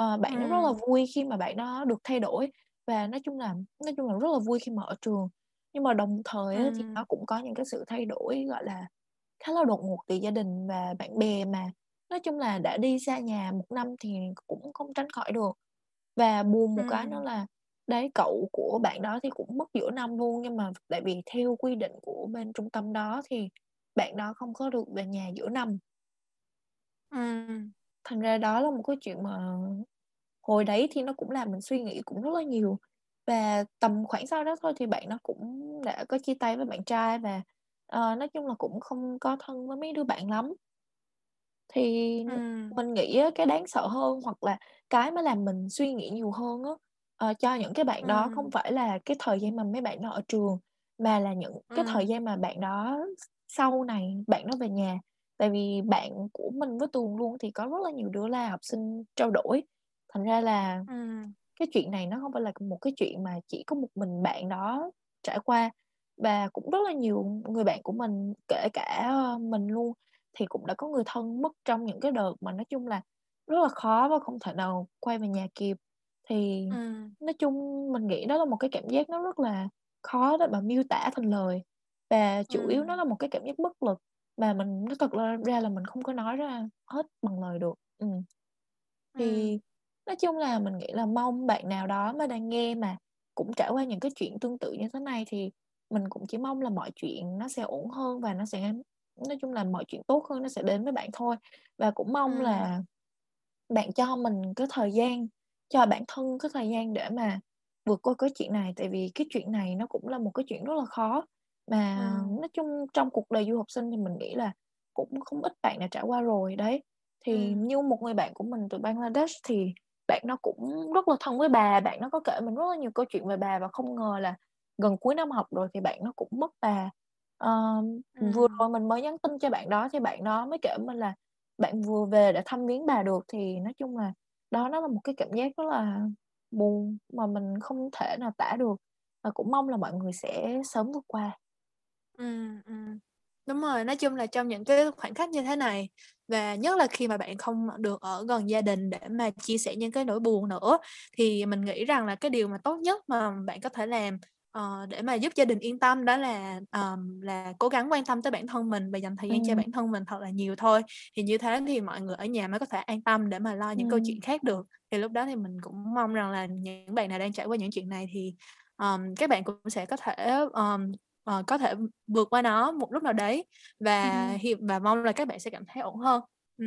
Uh, bạn ừ. rất là vui khi mà bạn đó được thay đổi và nói chung là nói chung là rất là vui khi mà ở trường. Nhưng mà đồng thời ừ. thì nó cũng có những cái sự thay đổi gọi là khá là đột ngột từ gia đình và bạn bè mà nói chung là đã đi xa nhà một năm thì cũng không tránh khỏi được và buồn một ừ. cái nữa là đấy cậu của bạn đó thì cũng mất giữa năm luôn nhưng mà tại vì theo quy định của bên trung tâm đó thì bạn đó không có được về nhà giữa năm ừ. thành ra đó là một cái chuyện mà hồi đấy thì nó cũng làm mình suy nghĩ cũng rất là nhiều và tầm khoảng sau đó thôi thì bạn nó cũng đã có chia tay với bạn trai và uh, nói chung là cũng không có thân với mấy đứa bạn lắm thì Ừm. mình nghĩ cái đáng sợ hơn hoặc là cái mà làm mình suy nghĩ nhiều hơn á, ờ, cho những cái bạn đó không phải là cái thời gian mà mấy bạn đó ở trường, mà là những cái thời gian mà bạn đó sau này bạn đó về nhà. Tại vì bạn của mình với Tường luôn thì có rất là nhiều đứa là học sinh trao đổi, thành ra là Ừm. cái chuyện này nó không phải là một cái chuyện mà chỉ có một mình bạn đó trải qua, và cũng rất là nhiều người bạn của mình, kể cả, ơ, mình luôn thì cũng đã có người thân mất trong những cái đợt mà nói chung là rất là khó và không thể nào quay về nhà kịp thì Ừm. nói chung mình nghĩ đó là một cái cảm giác nó rất là khó để mà miêu tả thành lời và chủ yếu nó là một cái cảm giác bất lực mà mình nói thật ra ra là mình không có nói ra hết bằng lời được ừm. Thì Ừm. nói chung là mình nghĩ là mong bạn nào đó mà đang nghe mà cũng trải qua những cái chuyện tương tự như thế này thì mình cũng chỉ mong là mọi chuyện nó sẽ ổn hơn và nó sẽ nói chung là mọi chuyện tốt hơn nó sẽ đến với bạn thôi và cũng mong ừ. là bạn cho mình cái thời gian cho bản thân cái thời gian để mà vượt qua cái chuyện này tại vì cái chuyện này nó cũng là một cái chuyện rất là khó mà ừ. nói chung trong cuộc đời du học sinh thì mình nghĩ là cũng không ít bạn đã trải qua rồi đấy thì ừ. như một người bạn của mình từ Bangladesh thì bạn nó cũng rất là thân với bà bạn nó có kể mình rất là nhiều câu chuyện về bà và không ngờ là gần cuối năm học rồi thì bạn nó cũng mất bà Ờ, vừa rồi mình mới nhắn tin cho bạn đó thì bạn đó mới kể mình là bạn vừa về để thăm viếng bà được thì nói chung là đó nó là một cái cảm giác rất là buồn mà mình không thể nào tả được và cũng mong là mọi người sẽ sớm vượt qua.
Ừm. Đúng rồi, nói chung là trong những cái khoảnh khắc như thế này và nhất là khi mà bạn không được ở gần gia đình để mà chia sẻ những cái nỗi buồn nữa thì mình nghĩ rằng là cái điều mà tốt nhất mà bạn có thể làm uh, để mà giúp gia đình yên tâm đó là um, là cố gắng quan tâm tới bản thân mình và dành thời gian ừ. cho bản thân mình thật là nhiều thôi thì như thế thì mọi người ở nhà mới có thể an tâm để mà lo những ừ. câu chuyện khác được thì lúc đó thì mình cũng mong rằng là những bạn nào đang trải qua những chuyện này thì um, các bạn cũng sẽ có thể um, uh, có thể vượt qua nó một lúc nào đấy và ừ. hy và mong là các bạn sẽ cảm thấy ổn hơn ừ.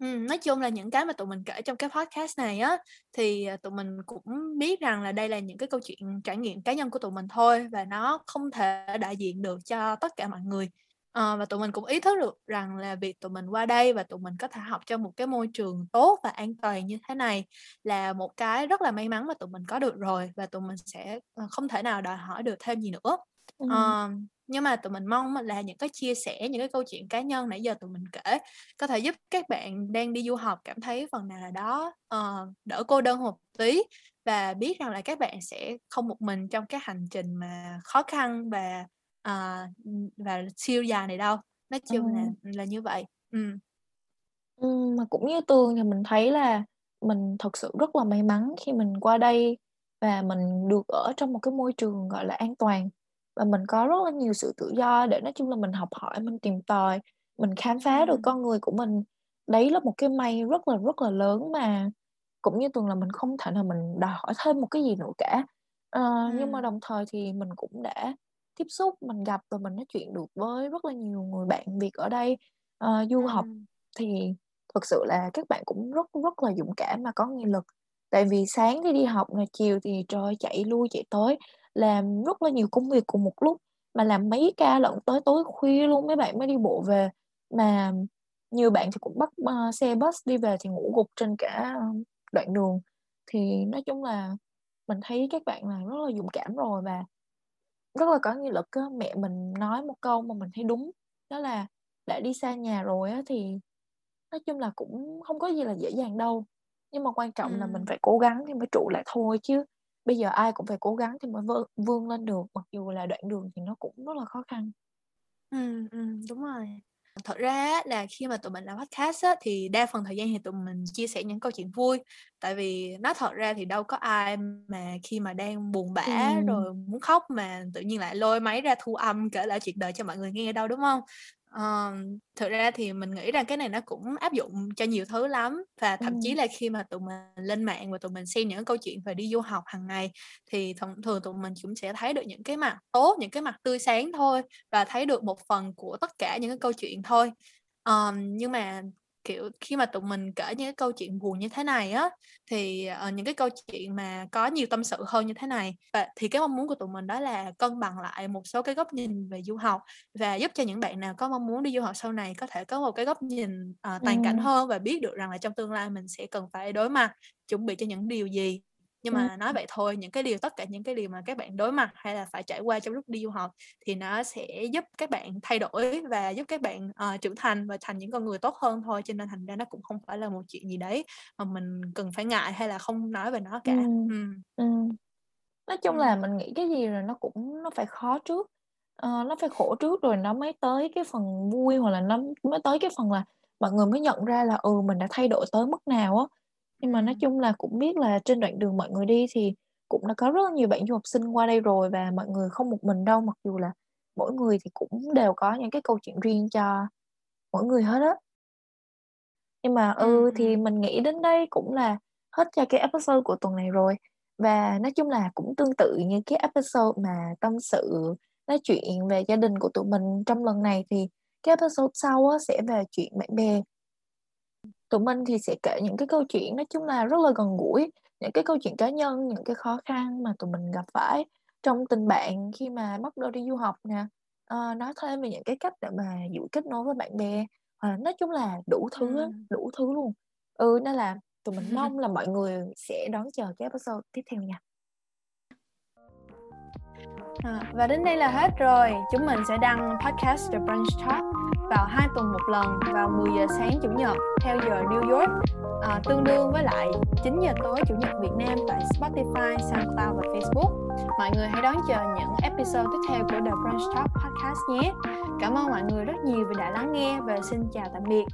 Ừm, nói chung là những cái mà tụi mình kể trong cái podcast này á, thì, à, tụi mình cũng biết rằng là đây là những cái câu chuyện trải nghiệm cá nhân của tụi mình thôi và nó không thể đại diện được cho tất cả mọi người. Ờ, và tụi mình cũng ý thức được rằng là việc tụi mình qua đây và tụi mình có thể học trong một cái môi trường tốt và an toàn như thế này là một cái rất là may mắn mà tụi mình có được rồi và tụi mình sẽ, ờ, không thể nào đòi hỏi được thêm gì nữa. Ờ nhưng mà tụi mình mong là những cái chia sẻ những cái câu chuyện cá nhân nãy giờ tụi mình kể có thể giúp các bạn đang đi du học cảm thấy phần nào là đó uh, đỡ cô đơn một tí và biết rằng là các bạn sẽ không một mình trong cái hành trình mà khó khăn và uh, và siêu dài này đâu nói chung ừ. là là như vậy ừ.
Ừ, mà cũng như tường thì mình thấy là mình thật sự rất là may mắn khi mình qua đây và mình được ở trong một cái môi trường gọi là an toàn và mình có rất là nhiều sự tự do để nói chung là mình học hỏi mình tìm tòi mình khám phá được con người của mình đấy là một cái may rất là rất là lớn mà cũng như tuần là mình không thể nào mình đòi hỏi thêm một cái gì nữa cả à, ừ. nhưng mà đồng thời thì mình cũng đã tiếp xúc mình gặp và mình nói chuyện được với rất là nhiều người bạn Việt ở đây à, du ừ. học. Thì thực sự là các bạn cũng rất rất là dũng cảm mà có nghị lực. Tại vì sáng thì đi học ngày chiều thì trời chạy lui chạy tới làm rất là nhiều công việc cùng một lúc mà làm mấy ca lận tới tối khuya luôn. Mấy bạn mới đi bộ về mà nhiều bạn thì cũng bắt uh, xe bus đi về thì ngủ gục trên cả đoạn đường. Thì nói chung là mình thấy các bạn là rất là dũng cảm rồi và rất là có nghị lực á mẹ mình nói một câu mà mình thấy đúng đó là đã đi xa nhà rồi á thì nói chung là cũng không có gì là dễ dàng đâu. Nhưng mà quan trọng ừ. là mình phải cố gắng thì mới trụ lại thôi chứ. Bây giờ ai cũng phải cố gắng thì mới vươn, vươn lên được mặc dù là đoạn đường thì nó cũng rất là khó khăn.
Ừ, ừ đúng rồi thật ra là khi mà tụi mình làm podcast á, thì đa phần thời gian thì tụi mình chia sẻ những câu chuyện vui tại vì nó thật ra thì đâu có ai mà khi mà đang buồn bã ừ. rồi muốn khóc mà tự nhiên lại lôi máy ra thu âm kể lại chuyện đời cho mọi người nghe đâu đúng không Ờ, thực ra thì mình nghĩ rằng cái này nó cũng áp dụng cho nhiều thứ lắm và thậm chí là khi mà tụi mình lên mạng và tụi mình xem những câu chuyện về đi du học hàng ngày thì thường thường tụi mình cũng sẽ thấy được những cái mặt tốt, những cái mặt tươi sáng thôi và thấy được một phần của tất cả những cái câu chuyện thôi. Ờm, nhưng mà kiểu khi mà tụi mình kể những cái câu chuyện buồn như thế này á thì uh, những cái câu chuyện mà có nhiều tâm sự hơn như thế này. Và thì cái mong muốn của tụi mình đó là cân bằng lại một số cái góc nhìn về du học và giúp cho những bạn nào có mong muốn đi du học sau này có thể có một cái góc nhìn uh, toàn cảnh hơn và biết được rằng là trong tương lai mình sẽ cần phải đối mặt chuẩn bị cho những điều gì nhưng mà nói vậy thôi những cái điều tất cả những cái điều mà các bạn đối mặt hay là phải trải qua trong lúc đi du học thì nó sẽ giúp các bạn thay đổi và giúp các bạn uh, trưởng thành và thành những con người tốt hơn thôi cho nên thành ra nó cũng không phải là một chuyện gì đấy mà mình cần phải ngại hay là không nói về nó cả ừ. Ừ.
Ừ. nói chung là mình nghĩ cái gì rồi nó cũng nó phải khó trước uh, nó phải khổ trước rồi nó mới tới cái phần vui hoặc là nó mới tới cái phần là mọi người mới nhận ra là ừ mình đã thay đổi tới mức nào á nhưng mà nói chung là cũng biết là trên đoạn đường mọi người đi thì cũng đã có rất là nhiều bạn du học sinh qua đây rồi và mọi người không một mình đâu. Mặc dù là mỗi người thì cũng đều có những cái câu chuyện riêng cho mỗi người hết á. Nhưng mà ừ thì mình nghĩ đến đây cũng là hết cho cái episode của tuần này rồi. Và nói chung là cũng tương tự như cái episode mà tâm sự nói chuyện về gia đình của tụi mình trong lần này thì cái episode sau á, sẽ về chuyện bạn bè tụi mình thì sẽ kể những cái câu chuyện nói chung là rất là gần gũi những cái câu chuyện cá nhân những cái khó khăn mà tụi mình gặp phải trong tình bạn khi mà bắt đầu đi du học nè. À, nói thêm về những cái cách để mà giữ kết nối với bạn bè à, nói chung là đủ thứ ừ. đủ thứ luôn. Ừ nên là tụi mình mong là mọi người sẽ đón chờ cái episode tiếp theo nha
À, và đến đây là hết rồi. Chúng mình sẽ đăng podcast The Brunch Talk vào hai tuần một lần vào 10 giờ sáng chủ nhật theo giờ New York, à, tương đương với lại 9 giờ tối chủ nhật Việt Nam tại Spotify, SoundCloud và Facebook. Mọi người hãy đón chờ những episode tiếp theo của The Brunch Talk podcast nhé. Cảm ơn mọi người rất nhiều vì đã lắng nghe và xin chào tạm biệt.